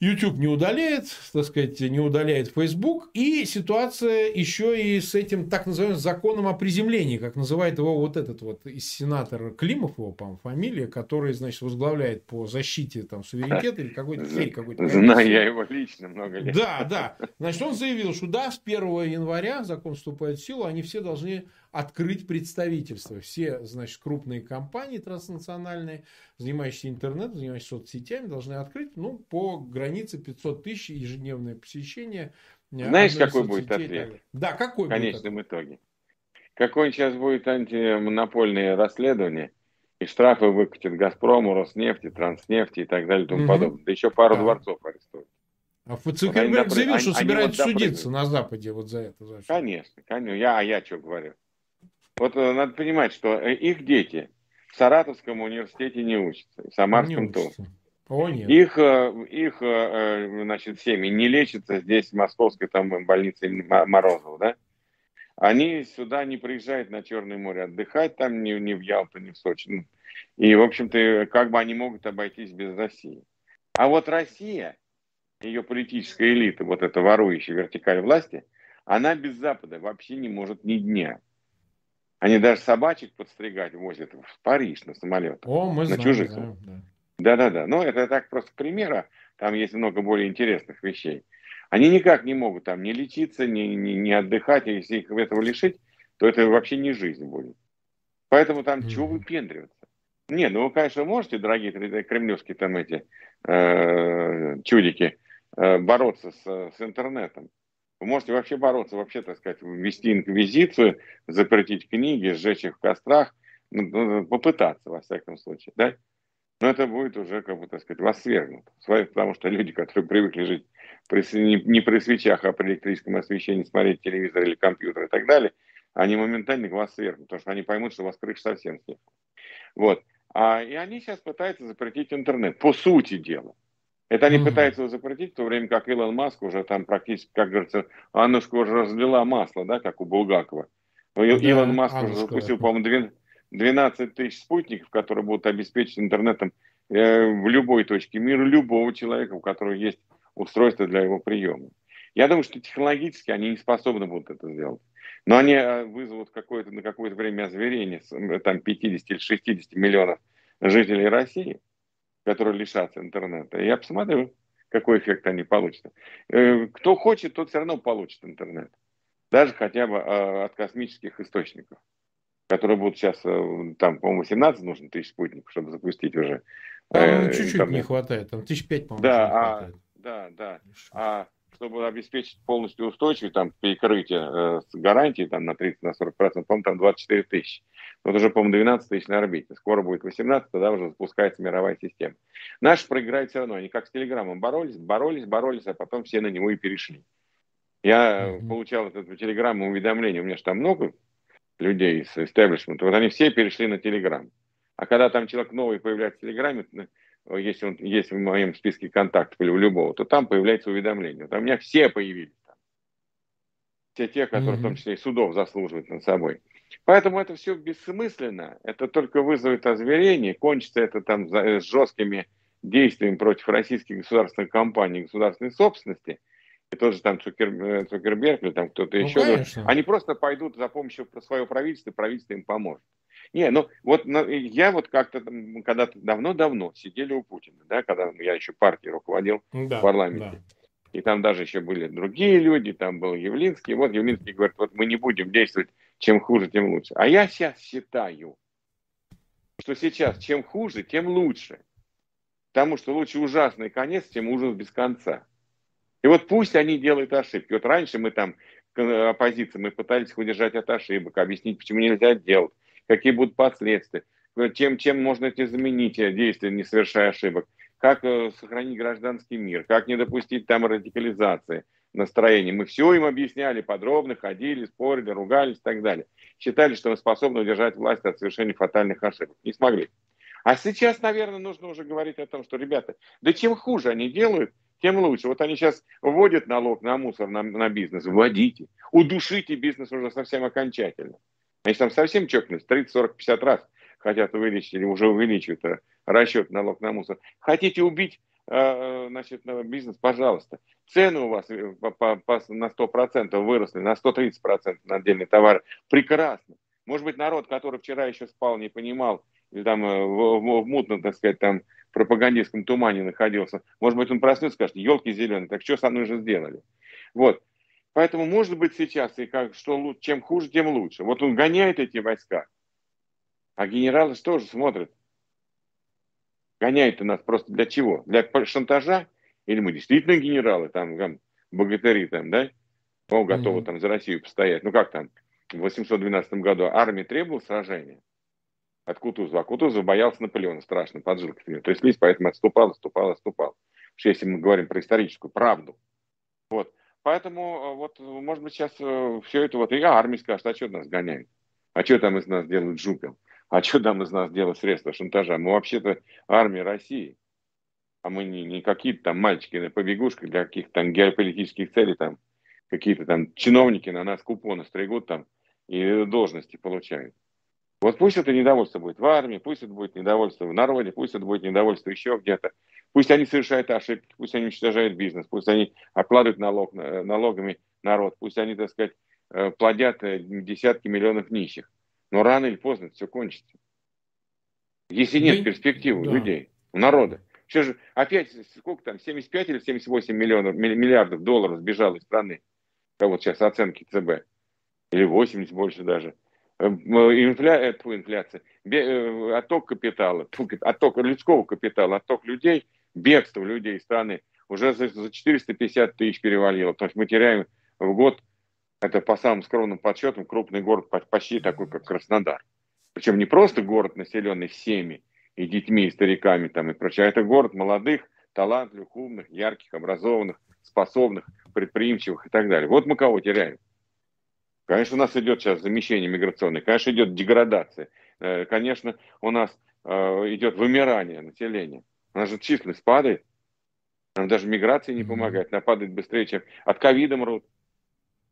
YouTube не удаляет, так сказать, не удаляет Facebook. И ситуация еще и с этим так называемым законом о приземлении, как называет его вот этот вот из сенатора Климов, его, по фамилия, который, значит, возглавляет по защите там суверенитета или какой-то херь какой-то. Знаю я его лично много лет. Да, да. Значит, он заявил, что да, с 1 января закон вступает в силу, они все должны открыть представительство. Все, значит, крупные компании транснациональные, занимающиеся интернетом, занимающиеся соцсетями, должны открыть, ну, по границе 500 тысяч ежедневное посещение. Э, Знаешь, какой будет ответ? Да, какой В конечном будет итоге. Какое сейчас будет антимонопольное расследование, и штрафы выкатят Газпрому, Роснефти, Транснефти и так далее и тому угу. подобное. Да еще пару да. дворцов арестуют. А Цукерберг заявил, что собирается вот судиться на Западе вот за это. За конечно, конечно. Я, а я что говорю? Вот э, надо понимать, что э, их дети в Саратовском университете не учатся, в Самарском не тоже. О, нет. Их, э, их значит, семьи не лечатся здесь, в московской там, больнице Морозова, да? Они сюда не приезжают на Черное море отдыхать, там ни, ни в Ялту, ни в Сочи. Ну, и, в общем-то, как бы они могут обойтись без России. А вот Россия, ее политическая элита, вот эта ворующая вертикаль власти, она без Запада вообще не может ни дня. Они даже собачек подстригать возят в Париж на самолетах. О, мы на знаем, чужих. Да-да-да. Но это так просто примера. Там есть много более интересных вещей. Они никак не могут там не лечиться, не, не, не отдыхать. И если их этого лишить, то это вообще не жизнь будет. Поэтому там mm-hmm. чего выпендриваться? Не, ну вы, конечно, можете, дорогие кремлевские там эти э, чудики, э, бороться с, с интернетом. Вы можете вообще бороться, вообще, так сказать, ввести инквизицию, запретить книги, сжечь их в кострах, ну, ну, попытаться, во всяком случае, да? Но это будет уже, как бы, так сказать, вас свергнуто. Потому что люди, которые привыкли жить при, не при свечах, а при электрическом освещении, смотреть телевизор или компьютер и так далее, они моментально вас свергнут, потому что они поймут, что у вас крыша совсем съехала. Вот. А, и они сейчас пытаются запретить интернет, по сути дела. Это они mm-hmm. пытаются его запретить, в то время как Илон Маск уже там практически, как говорится, Аннушка уже разлила масло, да, как у Булгакова. Да, Илон Маск Аннушка, уже запустил, по-моему, 12 тысяч спутников, которые будут обеспечить интернетом э, в любой точке мира любого человека, у которого есть устройство для его приема. Я думаю, что технологически они не способны будут это сделать. Но они э, вызовут какое-то, на какое-то время озверение там, 50 или 60 миллионов жителей России, которые лишатся интернета. я посмотрю, какой эффект они получат. Э, кто хочет, тот все равно получит интернет. Даже хотя бы э, от космических источников, которые будут сейчас, э, там, по-моему, 18 нужно тысяч спутников, чтобы запустить уже. Там чуть-чуть не хватает, там тысяч пять, по-моему, да, а, Да, да. А чтобы обеспечить полностью устойчивость, там, перекрытие э, с гарантией там, на 30-40%, на по-моему, там 24 тысячи. Вот уже, по-моему, 12 тысяч на орбите. Скоро будет 18, тогда уже запускается мировая система. Наши проиграют все равно. Они как с Телеграмом боролись, боролись, боролись, а потом все на него и перешли. Я mm-hmm. получал вот эту телеграмму уведомление, у меня же там много людей из истеблишмента, вот они все перешли на Телеграм. А когда там человек новый появляется в Телеграме, если он есть в моем списке контактов или у любого, то там появляется уведомление. Там у меня все появились. Там. Все те, которые mm-hmm. в том числе и судов заслуживают над собой. Поэтому это все бессмысленно. Это только вызовет озверение. Кончится это там с жесткими действиями против российских государственных компаний, государственной собственности. И тоже там Цукер, э, Цукерберг или там кто-то ну, еще. Конечно. Они просто пойдут за помощью своего правительства, правительство им поможет. Не, ну вот я вот как-то когда-то давно-давно сидели у Путина, да, когда я еще партией руководил да, в парламенте. Да. И там даже еще были другие люди, там был Явлинский. Вот Явлинский говорит, вот мы не будем действовать, чем хуже, тем лучше. А я сейчас считаю, что сейчас чем хуже, тем лучше. Потому что лучше ужасный конец, чем ужас без конца. И вот пусть они делают ошибки. Вот раньше мы там, оппозиция, мы пытались их удержать от ошибок, объяснить, почему нельзя делать какие будут последствия, чем, чем можно эти заменить действия, не совершая ошибок, как э, сохранить гражданский мир, как не допустить там радикализации настроения. Мы все им объясняли подробно, ходили, спорили, ругались и так далее. Считали, что мы способны удержать власть от совершения фатальных ошибок. Не смогли. А сейчас, наверное, нужно уже говорить о том, что, ребята, да чем хуже они делают, тем лучше. Вот они сейчас вводят налог на мусор, на, на бизнес. Вводите. Удушите бизнес уже совсем окончательно. Если там совсем чокнулись, 30, 40, 50 раз хотят увеличить или уже увеличивают э, расчет налог на мусор. Хотите убить э, значит, бизнес, пожалуйста. Цены у вас э, на 100% выросли, на 130% на отдельный товар. Прекрасно. Может быть, народ, который вчера еще спал, не понимал, или там в, в, в мутном, так сказать, там пропагандистском тумане находился, может быть, он проснется и скажет, елки зеленые, так что со мной же сделали? Вот. Поэтому, может быть, сейчас и как, что чем хуже, тем лучше. Вот он гоняет эти войска, а генералы тоже смотрят. Гоняет нас просто для чего? Для шантажа? Или мы действительно генералы, там, там богатыри, там, да? О, готовы mm-hmm. там за Россию постоять. Ну как там? В 812 году армия требовала сражения от Кутузова. А Кутузов боялся Наполеона страшно, поджил к нему. То есть Лись поэтому отступал, отступал, отступал. Если мы говорим про историческую правду. Вот. Поэтому э, вот, может быть, сейчас э, все это вот, и армия скажет, а что нас гоняют? А что там из нас делают жупел? А что там из нас делают средства шантажа? Мы вообще-то армия России. А мы не, не какие-то там мальчики на побегушках для каких-то там геополитических целей, там какие-то там чиновники на нас купоны стригут там и должности получают. Вот пусть это недовольство будет в армии, пусть это будет недовольство в народе, пусть это будет недовольство еще где-то. Пусть они совершают ошибки, пусть они уничтожают бизнес, пусть они обкладывают налог, налогами народ, пусть они, так сказать, э, плодят э, десятки миллионов нищих. Но рано или поздно это все кончится. Если нет перспективы да. людей, у народа. Что же, опять, сколько там, 75 или 78 миллионов, миллиардов долларов сбежало из страны? Да вот сейчас оценки ЦБ. Или 80 больше даже. Инфля... Э, инфляция. Э, отток капитала, отток людского капитала, отток людей, бегство людей из страны уже за 450 тысяч перевалило. То есть мы теряем в год, это по самым скромным подсчетам, крупный город почти такой, как Краснодар. Причем не просто город, населенный всеми, и детьми, и стариками там, и прочее, а это город молодых, талантливых, умных, ярких, образованных, способных, предприимчивых и так далее. Вот мы кого теряем. Конечно, у нас идет сейчас замещение миграционное, конечно, идет деградация, э, конечно, у нас э, идет вымирание населения. У нас же численность падает, нам даже миграция не помогает, она падает быстрее, чем от ковида мрут.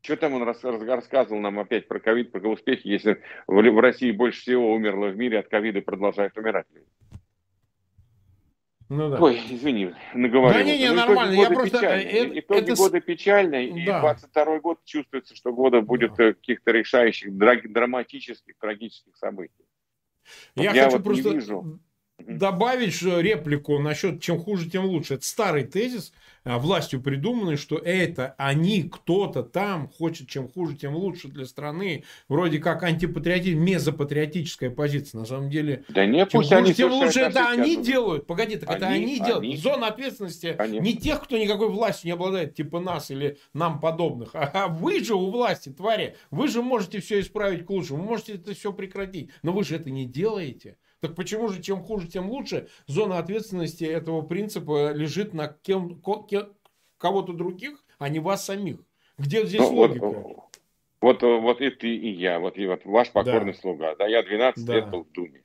Что там он рас, рассказывал нам опять про ковид, про успехи, если в, в России больше всего умерло в мире от ковида продолжают умирать люди. Ну, да. Ой, извини, наговорил. Да не, не, ну, нормально. Я просто... Печально. Это, итоги это... года печальные, да. и 22 год чувствуется, что года будет да. каких-то решающих, драматических, трагических событий. Я, я хочу вот просто... Добавить реплику насчет чем хуже, тем лучше. Это старый тезис, а, властью придуманный, что это они, кто-то там хочет чем хуже, тем лучше для страны. Вроде как антипатриотизм, мезопатриотическая позиция. На самом деле, да не, чем хуже, тем лучше. Это они делают. Погоди, так они, это они, делают. Они. Зона ответственности Конечно. не тех, кто никакой властью не обладает, типа нас или нам подобных. А вы же у власти, твари. Вы же можете все исправить к лучшему. Вы можете это все прекратить. Но вы же это не делаете. Так почему же чем хуже, тем лучше? Зона ответственности этого принципа лежит на кем, кого-то других, а не вас самих. Где здесь ну, логика? Вот, вот, вот и ты, и я, вот, и вот ваш покорный да. слуга. Да, я 12 да. лет был в Думе.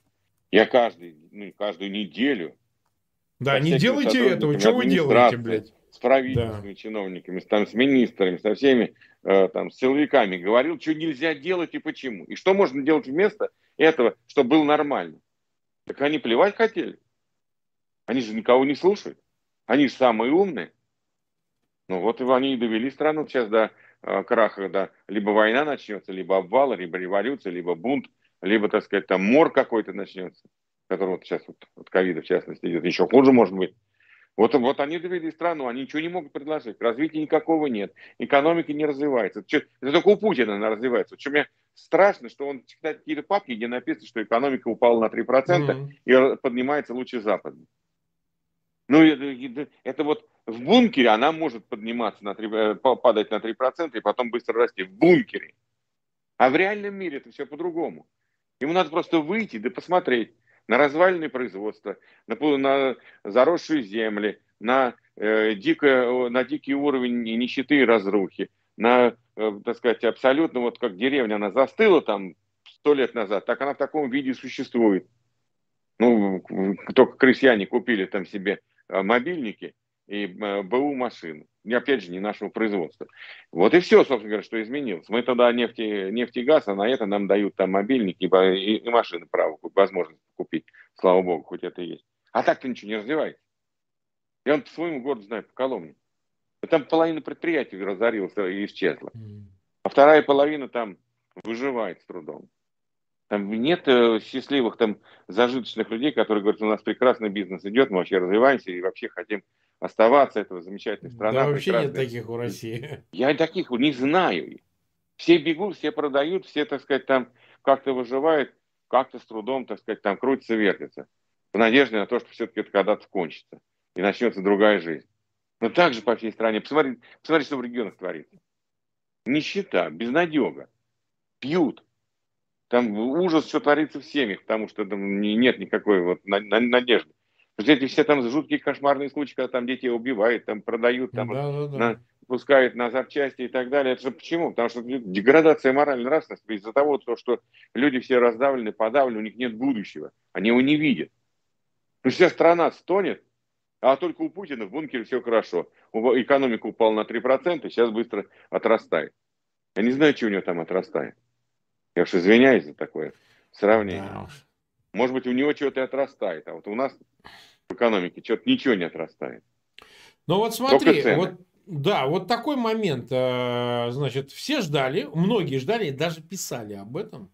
Я каждый, ну, каждую неделю. Да, не делайте этого. Что вы делаете, блядь? С правительственными да. чиновниками, там, с министрами, со всеми э, там, с силовиками говорил, что нельзя делать и почему. И что можно делать вместо этого, чтобы было нормально. Так они плевать хотели. Они же никого не слушают. Они же самые умные. Ну вот и они и довели страну сейчас до э, краха, да, либо война начнется, либо обвал, либо революция, либо бунт, либо, так сказать, там мор какой-то начнется, который вот сейчас вот, от ковида в частности идет. Еще хуже может быть. Вот, вот они довели страну, они ничего не могут предложить. Развития никакого нет. Экономика не развивается. Это, это только у Путина она развивается. Вот, что мне страшно, что он читает какие-то папки, где написано, что экономика упала на 3% mm-hmm. и поднимается лучше западной. Ну, это, это вот в бункере она может подниматься на 3, э, падать на 3% и потом быстро расти. В бункере. А в реальном мире это все по-другому. Ему надо просто выйти да посмотреть на развальные производства, на, на заросшие земли, на, э, дико, на дикий уровень нищеты и разрухи, на Э, так сказать, абсолютно вот как деревня, она застыла там сто лет назад, так она в таком виде существует. Ну, только крестьяне купили там себе э, мобильники и э, БУ машины. И опять же, не нашего производства. Вот и все, собственно говоря, что изменилось. Мы тогда нефти, нефть и газ, а на это нам дают там мобильники и, и машины право, возможность купить. Слава богу, хоть это и есть. А так-то ничего не развивается. Я он по своему городу знаю, по Коломне. Там половина предприятий разорилась и исчезла. А вторая половина там выживает с трудом. Там нет э, счастливых там зажиточных людей, которые говорят, у нас прекрасный бизнес идет, мы вообще развиваемся и вообще хотим оставаться, этого замечательная страна. Да вообще нет таких у России. Я таких не знаю. Все бегут, все продают, все, так сказать, там как-то выживают, как-то с трудом, так сказать, там крутятся, вертятся. В надежде на то, что все-таки это когда-то кончится. И начнется другая жизнь. Но также по всей стране. Посмотри, посмотри, что в регионах творится. Нищета, безнадега. Пьют. Там ужас, что творится в семьях, потому что там нет никакой вот надежды. Эти все там жуткие кошмарные случаи, когда там детей убивают, там продают, там да, да, да. На, пускают на запчасти и так далее. Это же почему? Потому что деградация моральной нравственности из-за того, что люди все раздавлены, подавлены, у них нет будущего. Они его не видят. Есть вся страна стонет, а только у Путина в бункере все хорошо. Экономика упала на 3%, сейчас быстро отрастает. Я не знаю, что у него там отрастает. Я уж извиняюсь за такое сравнение. Да. Может быть, у него чего-то отрастает, а вот у нас в экономике что-то ничего не отрастает. Ну вот смотри, вот да, вот такой момент. Э, значит, все ждали, многие ждали, даже писали об этом,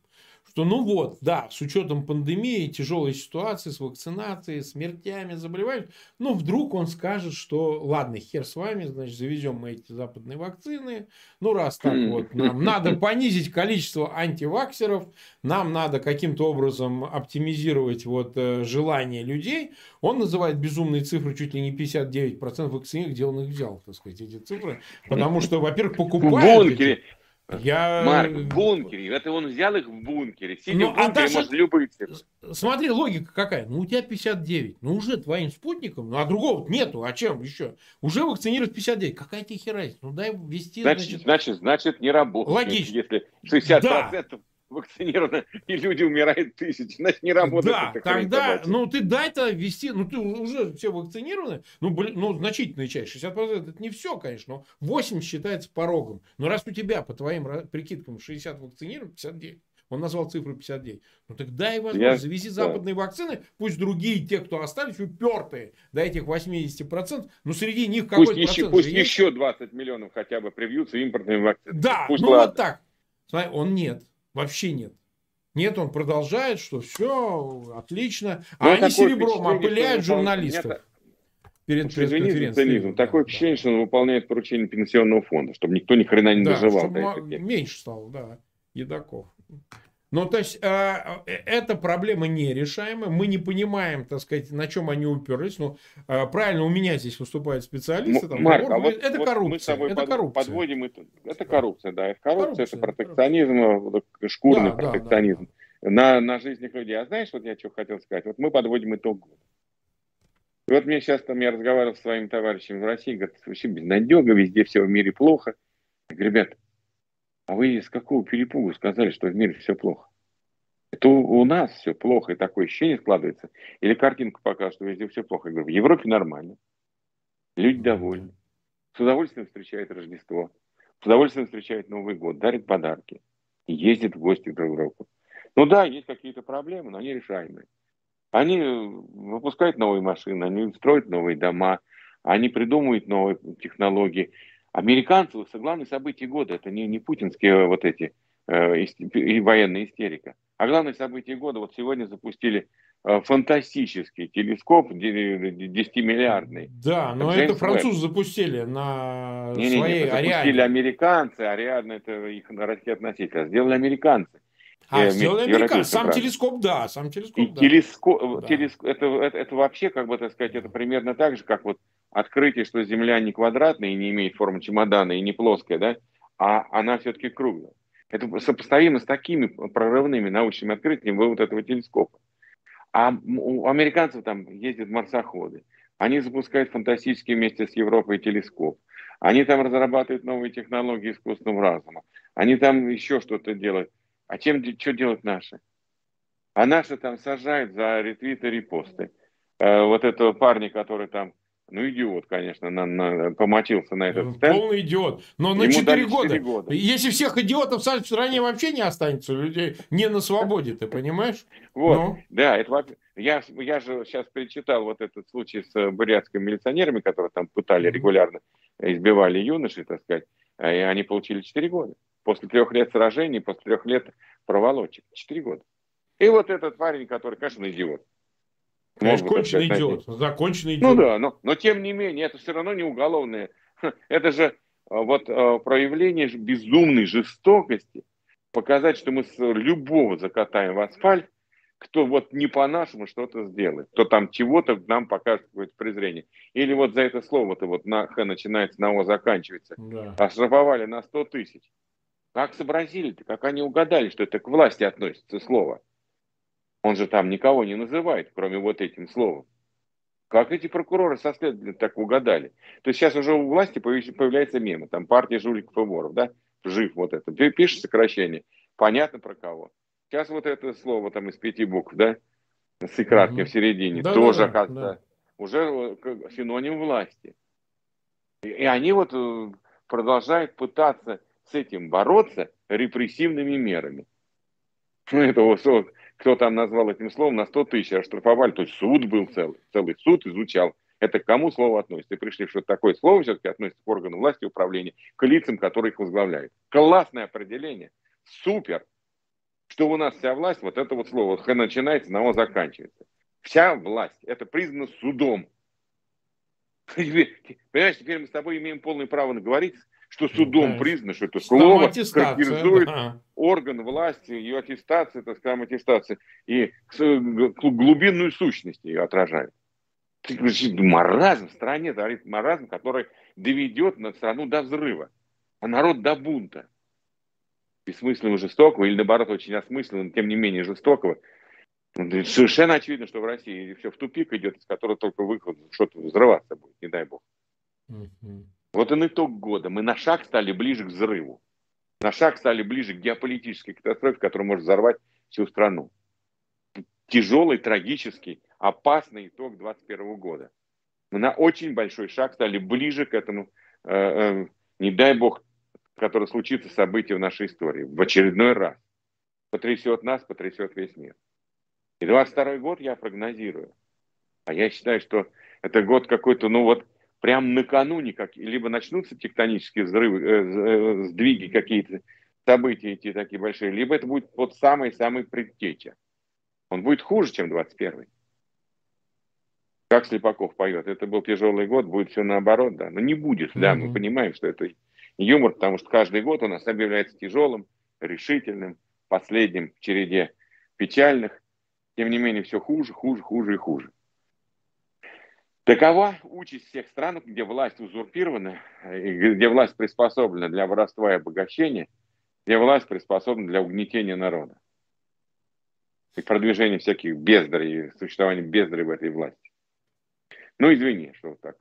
что ну вот, да, с учетом пандемии, тяжелой ситуации с вакцинацией, смертями, заболеваниями, ну вдруг он скажет, что ладно, хер с вами, значит, завезем мы эти западные вакцины, ну раз так вот, нам надо понизить количество антиваксеров, нам надо каким-то образом оптимизировать вот э, желание людей, он называет безумные цифры чуть ли не 59% вакцин, где он их взял, так сказать, эти цифры, потому что, во-первых, покупают... Эти... Я... Марк, в бункере. Это он взял их в бункере. Сидя ну, в бункере, а даже... может любые цифры. Смотри, логика какая. Ну, у тебя 59. Ну, уже твоим спутником. Ну, а другого нету. А чем еще? Уже вакцинировать 59. Какая тебе херась? Ну, дай ввести... Значит, значит, значит, значит не работает. Логично. Если 60% да вакцинированы, и люди умирают тысячи. Значит, не работает. Да, тогда, ну, ты дай-то ввести, ну, ты уже все вакцинированы, ну, блин, ну, значительная часть, 60% это не все, конечно, но 8 считается порогом. Но раз у тебя, по твоим прикидкам, 60 вакцинирован, 59, он назвал цифру 59. Ну так дай возможность, Я... завези западные да. вакцины, пусть другие, те, кто остались, упертые до этих 80%, но среди них какой-то пусть процент еще, Пусть есть. еще 20 миллионов хотя бы привьются импортными вакцинами. Да, пусть ну ладно. вот так. Смотри, он нет. Вообще нет. Нет, он продолжает, что все отлично. А ну, они серебром опыляют журналистов. Перед пресс-конференцией. Такое впечатление, что он выполняет поручение пенсионного фонда, чтобы никто ни хрена не да, доживал. Меньше стало, да, едоков. Ну, то есть, а, э, эта проблема нерешаемая. Мы не понимаем, так сказать, на чем они уперлись. Ну, э, правильно, у меня здесь выступают специалисты. Там, Марк, а вот, это вот коррупция. Мы с тобой это под, коррупция. подводим это. Это коррупция, да. Это коррупция, коррупция это протекционизм, коррупция. шкурный да, протекционизм да, да. На, на жизнях людей. А знаешь, вот я что хотел сказать? Вот мы подводим итог года. И вот мне сейчас там, я разговаривал с своими товарищами в России, говорят, вообще безнадега, везде все в мире плохо. Я говорю, ребят, а вы с какого перепугу сказали, что в мире все плохо? Это у, нас все плохо, и такое ощущение складывается. Или картинка показывает, что везде все плохо. Я говорю, в Европе нормально. Люди довольны. С удовольствием встречают Рождество. С удовольствием встречают Новый год, дарят подарки. Ездят в гости друг к другу. Ну да, есть какие-то проблемы, но они решаемые. Они выпускают новые машины, они строят новые дома, они придумывают новые технологии. Американцы, это главное событие года, это не, не путинские вот эти э, и военная истерика. А главное событие года, вот сегодня запустили э, фантастический телескоп 10-миллиардный. Да, но это французы запустили на не, своей не, не, Ариане. Запустили американцы, Ариадна это их ракет-носитель, а сделали американцы. А, э, сделали американцы. Сам телескоп, да, сам телескоп, и да. Телескоп, да. Телеск... Это, это, это вообще, как бы так сказать, это примерно так же, как вот открытие, что Земля не квадратная и не имеет формы чемодана и не плоская, да, а она все-таки круглая. Это сопоставимо с такими прорывными научными открытиями вот этого телескопа. А у американцев там ездят марсоходы. Они запускают фантастические вместе с Европой телескоп. Они там разрабатывают новые технологии искусственного разума. Они там еще что-то делают. А чем, что делают наши? А наши там сажают за ретвиты, репосты. Э, вот этого парня, который там ну, идиот, конечно, на, на, помочился на этот стенд. Полный идиот. Но на 4 года. года. Если всех идиотов в стране вообще не останется, людей не на свободе, ты понимаешь? Вот, ну. да, это я, я же сейчас перечитал вот этот случай с бурятскими милиционерами, которые там пытали регулярно, избивали юношей, так сказать, и они получили 4 года. После трех лет сражений, после трех лет проволочек. 4 года. И вот этот парень, который, конечно, идиот. Конечно, конченый идиот. Законченный идиот. Ну да, но, но тем не менее, это все равно не уголовное. Это же а, вот а, проявление безумной жестокости. Показать, что мы с любого закатаем в асфальт, кто вот не по-нашему что-то сделает, кто там чего-то нам покажет какое-то презрение. Или вот за это слово-то вот на Х начинается, на О заканчивается. Да. Оштрафовали на 100 тысяч. Как сообразили-то, как они угадали, что это к власти относится слово? Он же там никого не называет, кроме вот этим словом. Как эти прокуроры со следователями так угадали? То есть сейчас уже у власти появляется мемы, там партия жуликов и воров, да, жив вот это. Пишешь сокращение, понятно про кого. Сейчас вот это слово там из пяти букв, да, с икраткой угу. в середине, да, тоже, да, оказывается, да. уже синоним власти. И, и они вот э, продолжают пытаться с этим бороться репрессивными мерами. Ну, это вот кто там назвал этим словом, на 100 тысяч оштрафовали. То есть суд был целый, целый суд изучал. Это к кому слово относится? И пришли, что такое слово все-таки относится к органам власти и управления, к лицам, которые их возглавляют. Классное определение. Супер. что у нас вся власть, вот это вот слово, х начинается, на о заканчивается. Вся власть, это признано судом. Понимаешь, теперь мы с тобой имеем полное право говорить, что судом ну, признано, что это слово характеризует да. орган власти, ее аттестация, так сказать, аттестация, и глубинную сущность ее отражает. Маразм в стране, маразм, который доведет на страну до взрыва, а народ до бунта. Бессмысленного, жестокого, или наоборот, очень осмысленного, тем не менее жестокого. Совершенно очевидно, что в России все в тупик идет, из которого только выход, что-то взрываться будет, не дай бог. Угу. Вот он итог года. Мы на шаг стали ближе к взрыву. На шаг стали ближе к геополитической катастрофе, которая может взорвать всю страну. Тяжелый, трагический, опасный итог 2021 года. Мы на очень большой шаг стали ближе к этому, э, э, не дай бог, который случится событие в нашей истории. В очередной раз. Потрясет нас, потрясет весь мир. И 22 год я прогнозирую. А я считаю, что это год какой-то, ну вот, прям накануне, как, либо начнутся тектонические взрывы, э, э, сдвиги какие-то, события эти такие большие, либо это будет вот самый-самый предтеча. Он будет хуже, чем 21-й. Как Слепаков поет, это был тяжелый год, будет все наоборот, да. Но не будет, mm-hmm. да, мы понимаем, что это юмор, потому что каждый год у нас объявляется тяжелым, решительным, последним в череде печальных. Тем не менее, все хуже, хуже, хуже и хуже. Такова участь всех стран, где власть узурпирована, где власть приспособлена для воровства и обогащения, где власть приспособлена для угнетения народа и продвижения всяких бездарей, существования бездарей в этой власти. Ну, извини, что вот так.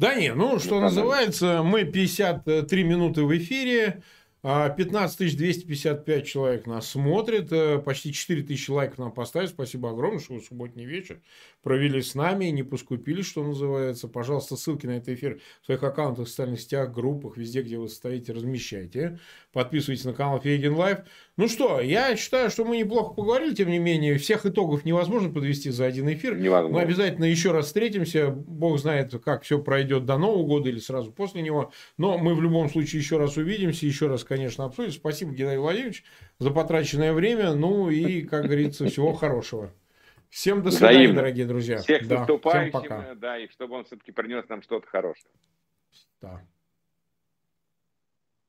Да не, ну, что называется, мы 53 минуты в эфире. 15 а, 255 человек нас смотрит, э, почти 4 тысячи лайков нам поставили. Спасибо огромное, что вы субботний вечер провели с нами, не поскупились, что называется. Пожалуйста, ссылки на этот эфир в своих аккаунтах, в социальных сетях, группах, везде, где вы стоите, размещайте. Подписывайтесь на канал Фейгин Live. Ну что, я считаю, что мы неплохо поговорили, тем не менее, всех итогов невозможно подвести за один эфир. Невозможно. Мы обязательно еще раз встретимся. Бог знает, как все пройдет до Нового года или сразу после него. Но мы в любом случае еще раз увидимся, еще раз, конечно, обсудим. Спасибо, Геннадий Владимирович, за потраченное время. Ну и, как говорится, всего хорошего. Всем до свидания, Взаимно. дорогие друзья. Всех да, наступающим, да, и чтобы он все-таки принес нам что-то хорошее. Да.